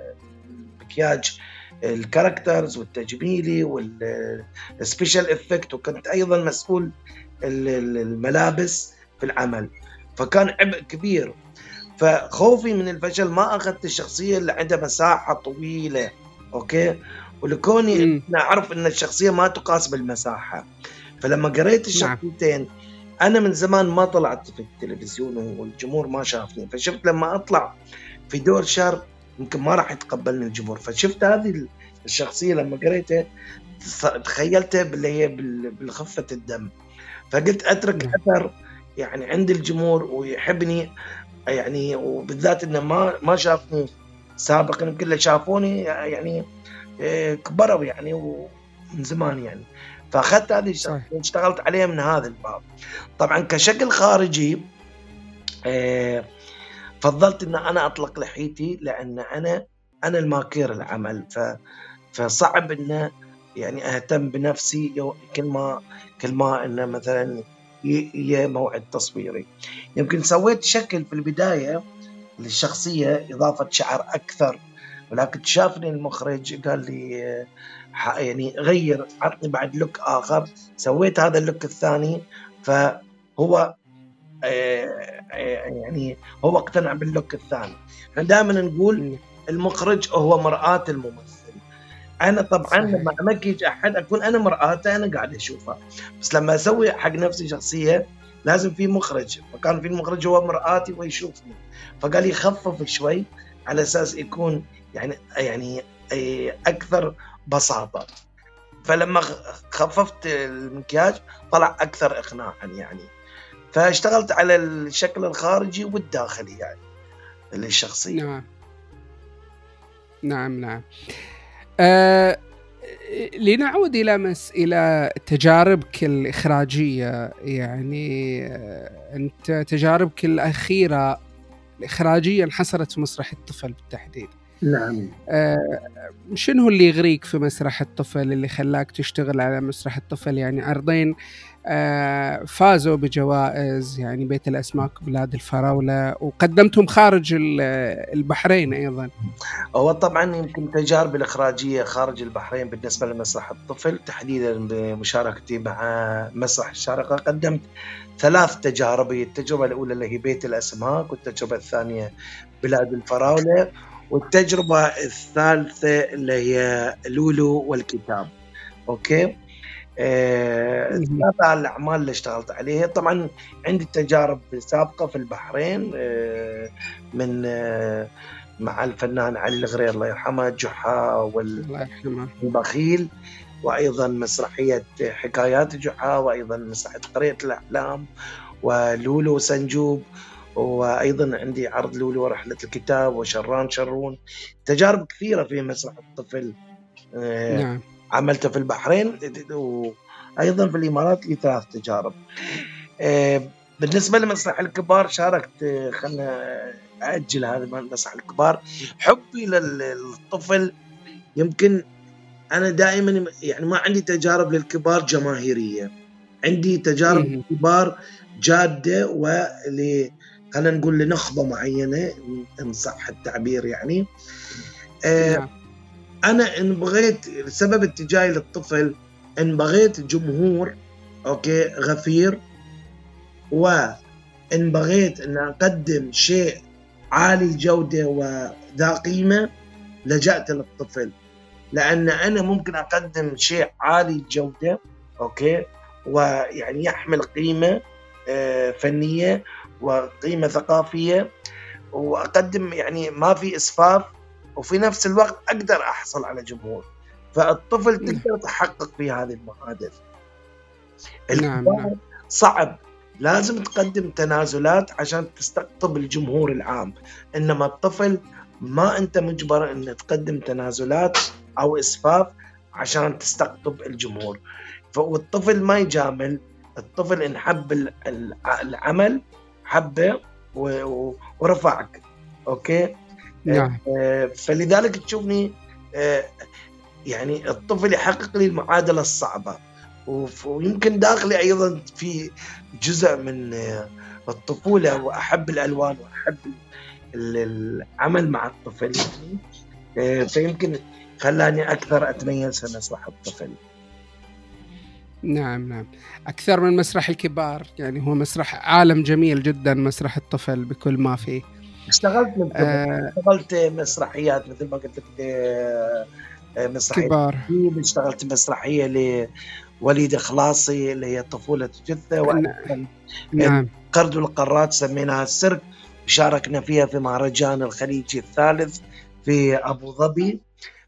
المكياج ال characters والتجميلي وال special effect وكنت أيضا مسؤول ال- ال- الملابس في العمل. فكان عبء كبير. فخوفي من الفشل ما أخذت الشخصية اللي عندها مساحة طويلة okay؟ ولكوني. أنا أعرف إن الشخصية ما تقاس بالمساحة. فلما قريت الشخصيتين أنا من زمان ما طلعت في التلفزيون والجمهور ما شافني فشفت لما أطلع في دور شر يمكن ما راح يتقبلني الجمهور. فشفت هذه الشخصية لما قريتها تخيلتها باللي هي بال- بالخفة الدم. فقلت أترك نعم. أثر يعني عند الجمهور ويحبني يعني وبالذات إنه ما ما شافني سابقا يمكن اللي شافوني يعني إيه، كبروا يعني ومن زمان يعني. فأخذت هذه. واشتغلت عليها من هذا الباب. طبعا كشكل خارجي إيه، فضلت إن أنا أطلق لحيتي لأن أنا أنا الماكير العمل. ف فصعب انه يعني أهتم بنفسي كل ما كل ما انه مثلا ي- ي موعد تصويري. يمكن سويت شكل في البداية للشخصية إضافة شعر أكثر ولكن شافني المخرج قال لي يعني غير عطني بعد look آخر. سويت هذا ال look الثاني فهو آه، آه، يعني هو اقتنع بال look الثاني. إحنا دائما نقول المخرج هو مرآة الممثل. أنا طبعا. لما امكج أحد اكون أنا مرآته أنا قاعد اشوفه بس لما أسوي حق نفسي شخصيه لازم في مخرج. فكان في المخرج هو مرآتي ويشوفني. فقال لي خفف شوي على أساس يكون يعني يعني أي أكثر بساطة. فلما خففت المكياج طلع أكثر اقناعا يعني. فاشتغلت على الشكل الخارجي والداخلي يعني للشخصية. نعم. نعم نعم. آه لنعود إلى مس إلى تجاربك الإخراجية. يعني آه أنت تجاربك الأخيرة الإخراجية انحصرت في مسرح الطفل بالتحديد. نعم. آه شنو اللي يغريك في مسرح الطفل اللي خلاك تشتغل على مسرح الطفل؟ يعني عرضين فازوا بجوائز يعني بيت الأسماك بلاد الفراولة وقدمتهم خارج ال- البحرين أيضا. هو طبعا يمكن تجاربي الإخراجية خارج البحرين بالنسبة لمسرح الطفل تحديدا بمشاركتي مع مسرح الشارقة قدمت ثلاث تجارب التجربة الأولى اللي هي بيت الأسماك والتجربة الثانية بلاد الفراولة والتجربة الثالثة اللي هي لولو والكتاب. أوكي؟ آه، هذا الأعمال اللي اشتغلت عليها. طبعا عندي تجارب سابقة في البحرين آه، من آه، مع الفنان علي الغرير الله يرحمه جحا والبخيل وأيضا مسرحية حكايات جحا وأيضا مسرحية قرية الاحلام ولولو سنجوب وأيضا عندي عرض لولو ورحلة الكتاب وشران شرون. تجارب كثيرة في مسرح الطفل آه، نعم. عملته في البحرين وأيضا في الإمارات لي ثلاث تجارب آه، بالنسبة لمسرح الكبار شاركت خلنا أجل هذا مسرح الكبار حبي لل- للطفل يمكن أنا دائما يعني ما عندي تجارب للكبار جماهيرية عندي تجارب مم. للكبار جادة ول خلينا نقول لنخبة معينة ان صح التعبير يعني آه،. أنا إن بغيت سبب اتجاهي للطفل إن بغيت جمهور أوكي غفير وان بغيت إن أقدم شيء عالي الجوده وذا قيمة لجأت للطفل. لأن أنا ممكن أقدم شيء عالي الجوده أوكي ويعني يحمل قيمة آه، فنية وقيمة ثقافية وأقدم يعني ما في إسفاف. وفي نفس الوقت أقدر أحصل على جمهور. فالطفل تقدر تحقق في هذه المعادله نعم، نعم. صعب. لازم تقدم تنازلات عشان تستقطب الجمهور العام. إنما الطفل ما أنت مجبر إن تقدم تنازلات أو إسفاف عشان تستقطب الجمهور. والطفل ما يجامل. الطفل إن حب ال- ال- العمل حبه ورفعك. أوكي؟ نعم. آه، فلذلك تشوفني آه، يعني الطفل يحقق لي المعادلة الصعبة. ويمكن داخلي أيضا في جزء من آه، الطفولة وأحب الألوان وأحب ال- العمل مع الطفل. فيمكن خلاني أكثر أتميز في مسرح الطفل. نعم نعم. أكثر من مسرح الكبار يعني هو مسرح عالم جميل جدا مسرح الطفل بكل ما فيه. اشتغلت من قبل. آه اشتغلت مسرحيات مثل ما قلت لك آه، مسرحية كبار. اشتغلت مسرحية لوليد خلاصي اللي هي طفوله جثه وأيضاً نعم. قرد القارات سميناها السيرك شاركنا فيها في مهرجان الخليجي الثالث في أبو ظبي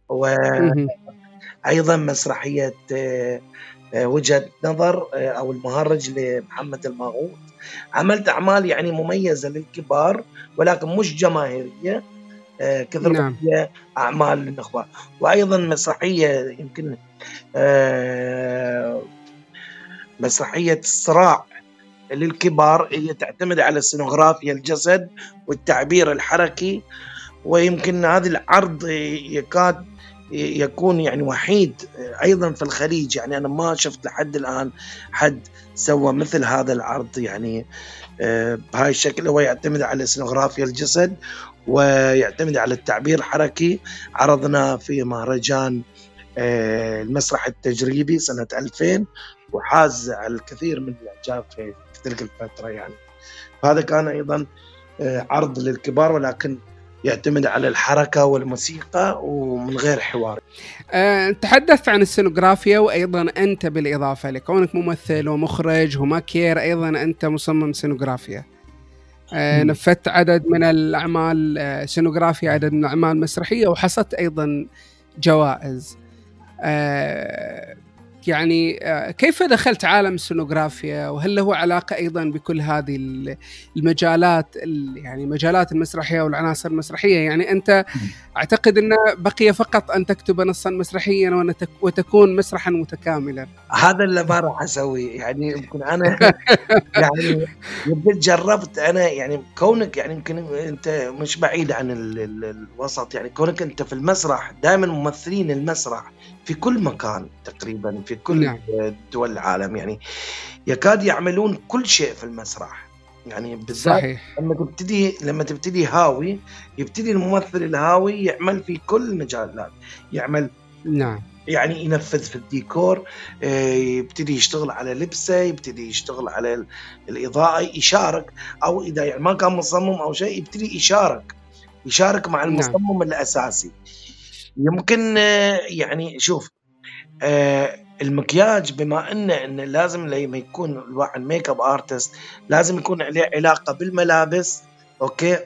وأيضا. مسرحية آه، آه، وجهة نظر أو المهرج لمحمد الماغوط عملت أعمال يعني مميزة للكبار ولكن مش جماهيرية آه، كثر نعم. هي أعمال للنخبه وأيضا مسرحية يمكن آه، مسرحية الصراع للكبار هي تعتمد على سينوغرافيا الجسد والتعبير الحركي ويمكن هذا العرض يكاد يكون يعني وحيد أيضا في الخليج. يعني أنا ما شفت لحد الآن حد سوى مثل هذا العرض. يعني آه، بهاي الشكل هو يعتمد على سينوغرافيا الجسد ويعتمد على التعبير الحركي. عرضنا في مهرجان آه، المسرح التجريبي سنة 2000 وحاز على الكثير من الإعجاب في تلك الفترة. يعني هذا كان أيضا آه، عرض للكبار ولكن يعتمد على الحركة والموسيقى ومن غير حوار آه، تحدثت عن السينوغرافيا وأيضا أنت بالإضافة لكونك ممثل ومخرج وماكير أيضا أنت مصمم سينوغرافيا. مم. نفذت عدد من الأعمال آه، سينوغرافيا عدد من الأعمال المسرحية وحصدت أيضا جوائز. آه، يعني آه، كيف دخلت عالم السينوغرافيا؟ وهل له علاقة أيضا بكل هذه ال- المجالات ال- يعني مجالات المسرحية والعناصر المسرحية؟ يعني أنت أعتقد انه بقي فقط أن تكتب نصا مسرحيا وتكون مسرحا متكاملا. هذا اللي ما راح اسويه يعني يمكن أنا يعني يمكن جربت أنا يعني كونك يعني يمكن أنت مش بعيد عن ال ال الوسط. يعني كونك أنت في المسرح دائما ممثلين المسرح. في كل مكان تقريبا في كل نعم. دول العالم. يعني يكاد يعملون كل شيء في المسرح. يعني بالذات صحيح. لما تبتدي لما تبتدي هاوي يبتدي الممثل الهاوي يعمل في كل المجالات يعمل نعم. يعني ينفذ في الديكور آه، يبتدي يشتغل على لبسه يبتدي يشتغل على ال- الإضاءة يشارك. أو إذا يعني ما كان مصمم أو شيء يبتدي يشارك. يشارك مع نعم. المصمم الأساسي. يمكن آه، يعني شوف آه، المكياج بما إنه إنه لازم لما يكون الواحد make-up artist لازم يكون عليه علاقة بالملابس okay.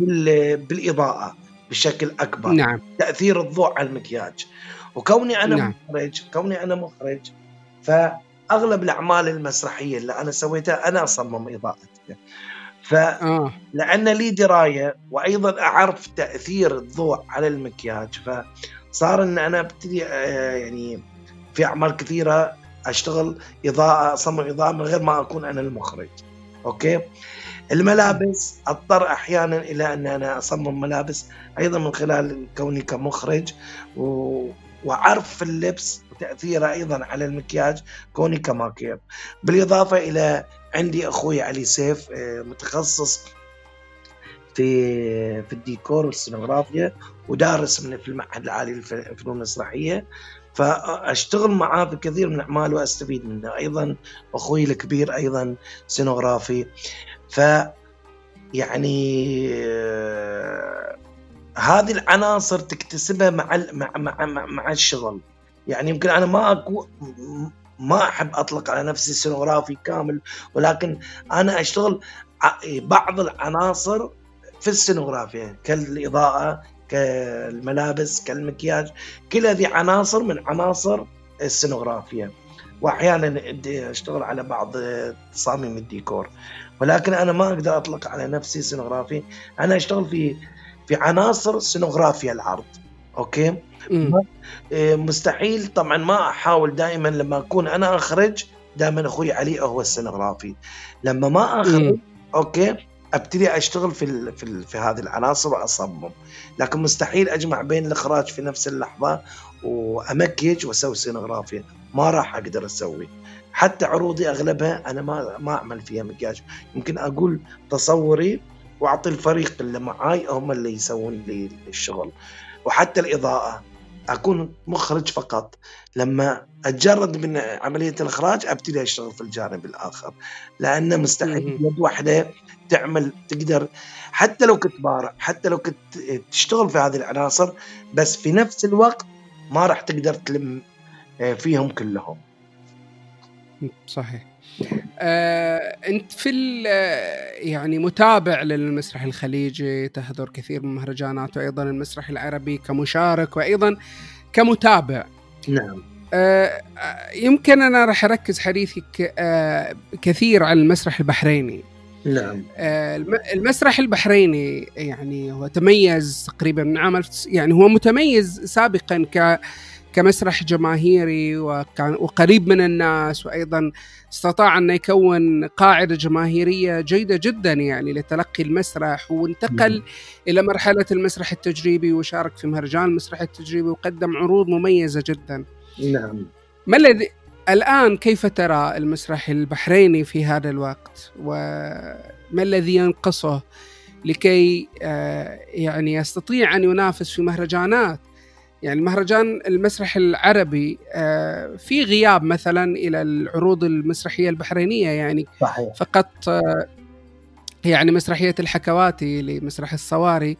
وبالاضاءه بشكل أكبر. نعم. تأثير الضوء على المكياج. وكوني أنا نعم. مخرج كوني أنا مخرج فأغلب الأعمال المسرحية اللي أنا سويتها أنا أصمم اضاءتها فلان آه. لي دراية وأيضا أعرف تأثير الضوء على المكياج فصار إن أنا أبتدي آه، يعني في أعمال كثيرة أشتغل إضاءة أصمم إضاءة من غير ما أكون أنا المخرج. أوكي؟ الملابس أضطر أحيانا إلى أن أنا أصمم ملابس أيضا من خلال كوني كمخرج و... وأعرف في اللبس وتاثيره أيضا على المكياج كوني كماكير. بالإضافة إلى عندي أخوي علي سيف آه، متخصص في في الديكور والسينوغرافيا ودارس من في المعهد العالي للفنون المسرحية. فأشتغل معاه في كثير من الأعمال وأستفيد منه أيضا أخوي الكبير أيضا سينوغرافي ف يعني آه، هذه العناصر تكتسبها مع مع مع, مع الشغل. يعني يمكن أنا ما اكون ما أحب أطلق على نفسي سينوغرافي كامل ولكن أنا أشتغل بعض العناصر في السينوغرافيا كالإضاءة كالملابس كالمكياج كل هذه عناصر من عناصر السينوغرافيا وأحيانا أشتغل على بعض تصاميم الديكور. ولكن أنا ما أقدر أطلق على نفسي سينوغرافي. أنا أشتغل في في عناصر سينوغرافيا العرض. okay؟ مستحيل. طبعا ما أحاول دائما لما أكون أنا أخرج دائما أخوي علي هو السينوغرافي لما ما أخرج. okay أبتدي أشتغل في ال في ال في هذه العناصر وأصمم. لكن مستحيل أجمع بين الإخراج في نفس اللحظة وامكج وأسوي سينوغرافيا ما راح أقدر أسوي. حتى عروضي أغلبها أنا ما ما أعمل فيها مكياج. يمكن أقول تصوري وأعطي الفريق اللي معاي هم اللي يسوون لي الشغل. وحتى الإضاءة. أكون مخرج فقط. لما أتجرد من عملية الإخراج أبتدي أشتغل في الجانب الآخر لأنه مستحيل. يد واحدة تعمل تقدر. حتى لو كنت بارع حتى لو كنت تشتغل في هذه العناصر بس في نفس الوقت ما راح تقدر تلم فيهم كلهم. صحيح. آه، انت في ال- آه، يعني متابع للمسرح الخليجي تحضر كثير من المهرجانات وأيضا المسرح العربي كمشارك وأيضا كمتابع. نعم. آه، آه، يمكن أنا راح أركز حديثي آه، كثير على المسرح البحريني. نعم. آه، الم- المسرح البحريني يعني هو تميز تقريبا من عام يعني هو متميز سابقا ك كمسرح جماهيري وكان وقريب من الناس وأيضا استطاع أن يكون قاعدة جماهيرية جيدة جدا يعني لتلقي المسرح وانتقل إلى مرحلة المسرح التجريبي وشارك في مهرجان المسرح التجريبي وقدم عروض مميزة جدا. نعم. ما الذي الآن كيف ترى المسرح البحريني في هذا الوقت؟ وما الذي ينقصه لكي آه، يعني يستطيع أن ينافس في مهرجانات؟ يعني المهرجان المسرح العربي آه، في غياب مثلا إلى العروض المسرحية البحرينية يعني. صحيح. فقط آه، يعني مسرحية الحكواتي لمسرح الصواري.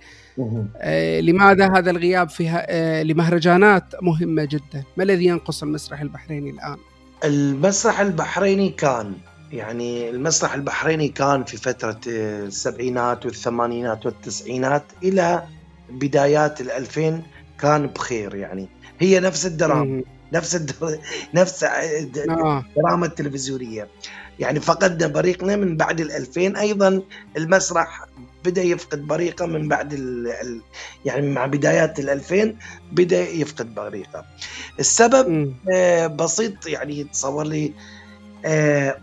آه، لماذا هذا الغياب فيها لمهرجانات مهمة جدا؟ ما الذي ينقص المسرح البحريني الآن؟ المسرح البحريني كان يعني المسرح البحريني كان في فترة السبعينات والثمانينات والتسعينات إلى بدايات الألفين كان بخير يعني هي نفس الدراما. نفس الدر... نفس د- آه. الدراما التلفزيونية يعني فقدنا بريقنا من بعد الألفين أيضا المسرح بدأ يفقد بريقه من بعد ال... يعني مع بدايات الألفين بدأ يفقد بريقه السبب. آه، بسيط يعني يتصور لي آه،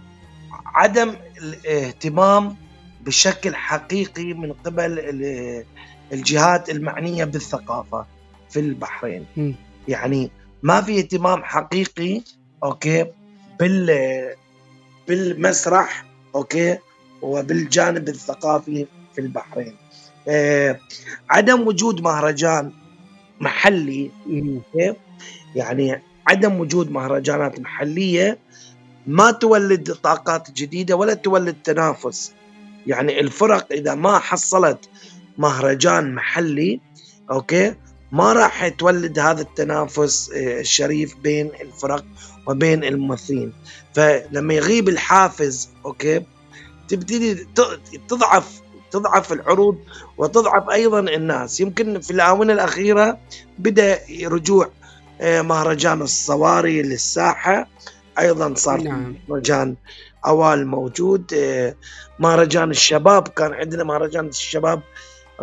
عدم الاهتمام بشكل حقيقي من قبل ال- الجهات المعنية بالثقافة في البحرين مم. يعني ما في اهتمام حقيقي okay بال بالمسرح okay وبالجانب الثقافي في البحرين آه، عدم وجود مهرجان محلي مم. يعني عدم وجود مهرجانات محلية ما تولد طاقات جديدة ولا تولد تنافس يعني الفرق إذا ما حصلت مهرجان محلي okay ما راح تولد هذا التنافس آه، الشريف بين الفرق وبين الممثلين. فلما يغيب الحافز okay تبتدي تضعف تضعف العروض وتضعف أيضا الناس. يمكن في الآونة الأخيرة بدأ رجوع آه، مهرجان الصواري للساحة. أيضا صار نعم. مهرجان أوال موجود آه، مهرجان الشباب. كان عندنا مهرجان الشباب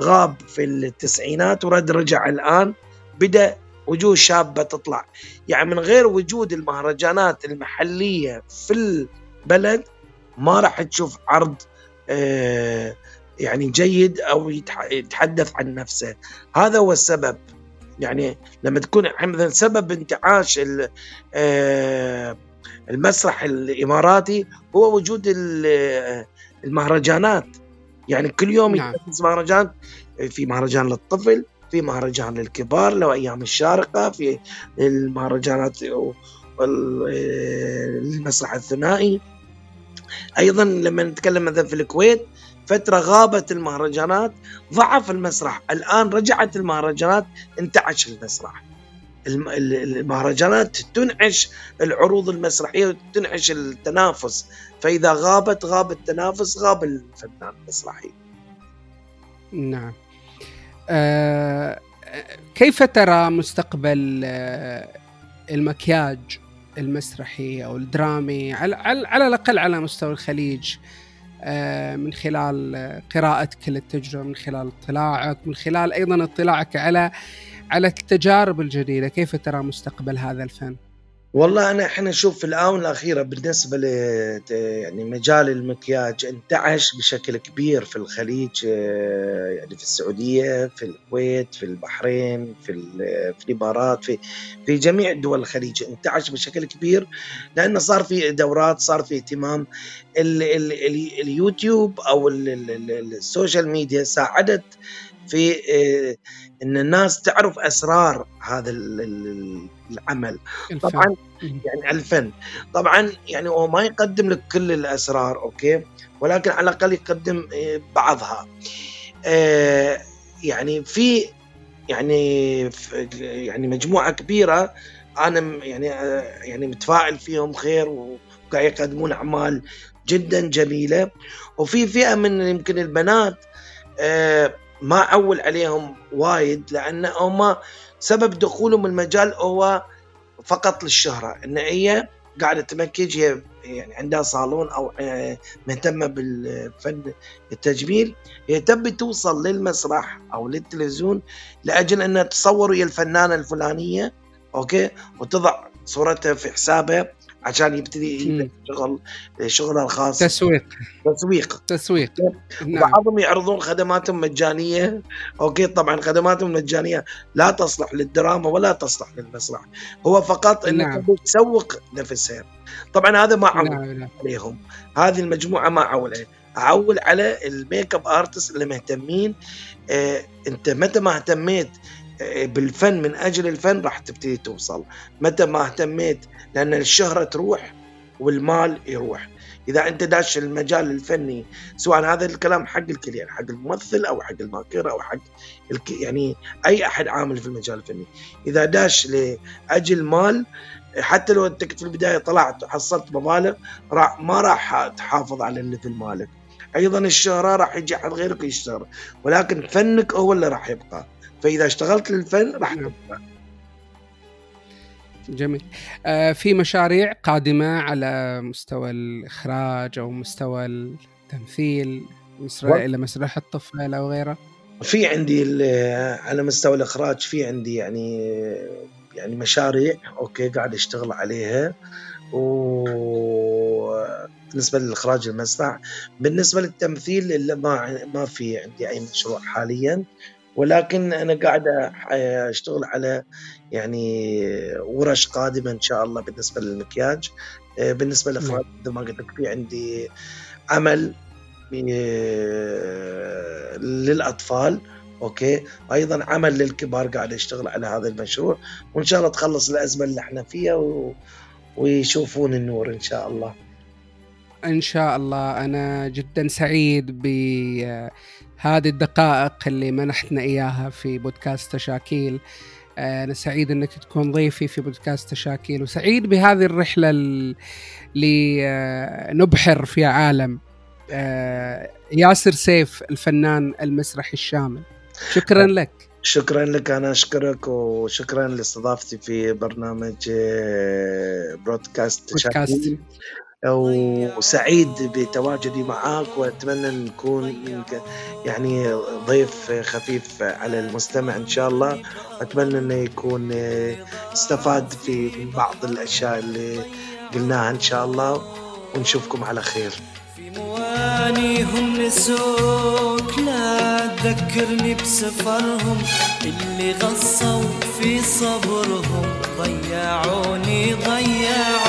غاب في التسعينات ورد رجع الآن بدأ وجوه شابة تطلع. يعني من غير وجود المهرجانات المحلية في البلد ما راح تشوف عرض آه، يعني جيد يتح- يتحدث عن نفسه. هذا هو السبب. يعني لما تكون مثلا سبب انتعاش آه، المسرح الإماراتي هو وجود ال- المهرجانات. يعني كل يوم نعم. مهرجان في مهرجان للطفل في مهرجان للكبار لو أيام الشارقة في المهرجانات المسرح الثنائي أيضا لما نتكلم مثلا في الكويت فترة غابت المهرجانات ضعف المسرح الآن رجعت المهرجانات انتعش المسرح الم- ال- المهرجانات تنعش العروض المسرحية وتنعش التنافس. فإذا غابت غاب التنافس غاب الفنان المسرحي. نعم. آه كيف ترى مستقبل آه المكياج المسرحي أو الدرامي؟ على, على, على الأقل على مستوى الخليج آه من خلال قراءتك للتجربة من خلال اطلاعك من خلال أيضا اطلاعك على على التجارب الجديدة كيف ترى مستقبل هذا الفن؟ والله أنا إحنا نشوف في الآونة الأخيرة بالنسبة ل يعني مجال المكياج انتعش بشكل كبير في الخليج آه، يعني في السعودية في الكويت في البحرين في في الإمارات في في جميع دول الخليج انتعش بشكل كبير لأنه صار في دورات صار في اهتمام ال ال ال اليوتيوب أو ال ال ال ال social media ساعدت في آه، إن الناس تعرف أسرار هذا ال- ال- العمل. الفن. طبعا. يعني الفن. طبعا يعني هو ما يقدم لك كل الأسرار okay؟ ولكن على الأقل يقدم آه، بعضها. آه، يعني في يعني ف- يعني مجموعة كبيرة أنا يعني يعني متفائل فيهم خير وقاعد يقدمون أعمال جدا جميلة. وفي فئة من يمكن البنات ما أول عليهم وايد لأن هم سبب دخولهم المجال هو فقط للشهرة. إن هي قاعدة تمكج هي يعني عندها صالون أو آه، مهتمة بالفن التجميل. هي تبي توصل للمسرح أو للتلفزيون لأجل أنها تصور هي الفنانة الفلانية okay؟ وتضع صورتها في حسابها. عشان يبتدي. شغل شغلها الخاص. تسويق. تسويق. تسويق. نعم. بعضهم يعرضون خدماتهم مجانية. okay طبعا خدماتهم مجانية. لا تصلح للدراما ولا تصلح للمسرح هو فقط إنك نعم. تسوق نفسها طبعا هذا ما أعول نعم نعم. عليهم. هذه المجموعة ما أعول عليها أعول على ال makeup artist اللي مهتمين. آه أنت متى ما اهتميت آه، بالفن من أجل الفن راح تبتدي توصل. متى ما اهتميت لأن الشهرة تروح والمال يروح. إذا أنت داش المجال الفني سواء هذا الكلام حق الكل يعني حق الممثل أو حق الماكيير أو حق الك... يعني أي أحد عامل في المجال الفني. إذا داش لأجل مال حتى لو انت في البداية طلعت وحصلت مبالغ راح ما راح تحافظ على اللي في مالك. أيضا الشهرة راح يجي حد غيرك يشتهر ولكن فنك هو اللي راح يبقى. فإذا اشتغلت للفن راح نعم. تبقى جميل. آه في مشاريع قادمة على مستوى الإخراج أو مستوى التمثيل مسرح إلى مسرح الطفل أو غيره؟ في عندي ال- على مستوى الإخراج في عندي يعني يعني مشاريع أوكي قاعد أشتغل عليها. وبالنسبه للإخراج المسرح بالنسبة للتمثيل اللي ما ما في عندي أي مشروع حاليا. ولكن أنا قاعد أشتغل على يعني ورش قادمة إن شاء الله بالنسبة للمكياج. بالنسبة للاخراج مثل ما قلت لك في عندي عمل للأطفال أوكي؟ وأيضا عمل للكبار قاعد اشتغل على هذا المشروع وإن شاء الله تخلص الأزمة اللي إحنا فيها و... ويشوفون النور إن شاء الله. إن شاء الله. أنا جدا سعيد بهذه الدقائق اللي منحتنا إياها في بودكاست تشاكيل آه، أنا سعيد أنك تكون ضيفي في بودكاست تشاكيل وسعيد بهذه الرحلة ال- لنبحر في عالم آه، ياسر سيف الفنان المسرحي الشامل. شكرا لك. شكرا لك أنا أشكرك وشكرا لاستضافتي في برنامج برودكاست بودكاست. وسعيد بتواجدي معاك وأتمنى أن نكون يعني ضيف خفيف على المستمع إن شاء الله. أتمنى انه يكون استفاد في بعض الأشياء اللي قلناها إن شاء الله ونشوفكم على خير. في موانيهم نسوك لا تذكرني بسفرهم. اللي غصوا في صبرهم ضيعوني ضيعوني.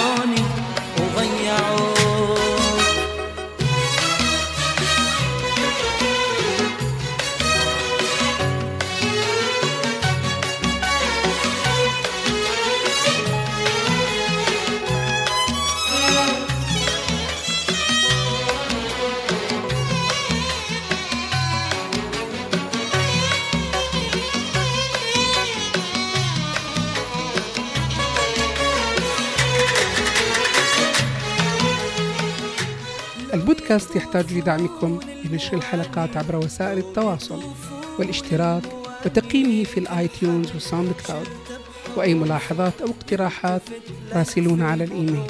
البودكاست يحتاج لدعمكم بنشر الحلقات عبر وسائل التواصل والاشتراك وتقييمه في ال iTunes وال SoundCloud. وأي ملاحظات أو اقتراحات راسلونا على الإيميل.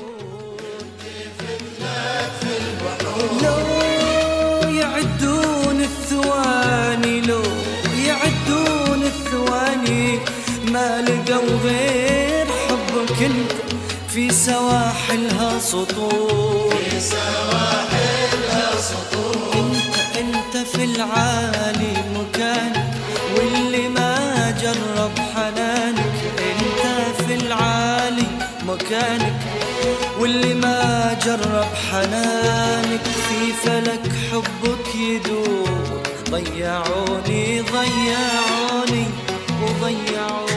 لو يعدون الثواني لو يعدون الثواني ما لقوا غير حبك انت في سواحلها سطور. في سواحلها انت أنت في العالي مكانك واللي ما جرب حنانك أنت في العالي مكانك واللي ما جرب حنانك في فلك حبك يدوب. ضيعوني ضيعوني وضيعوني.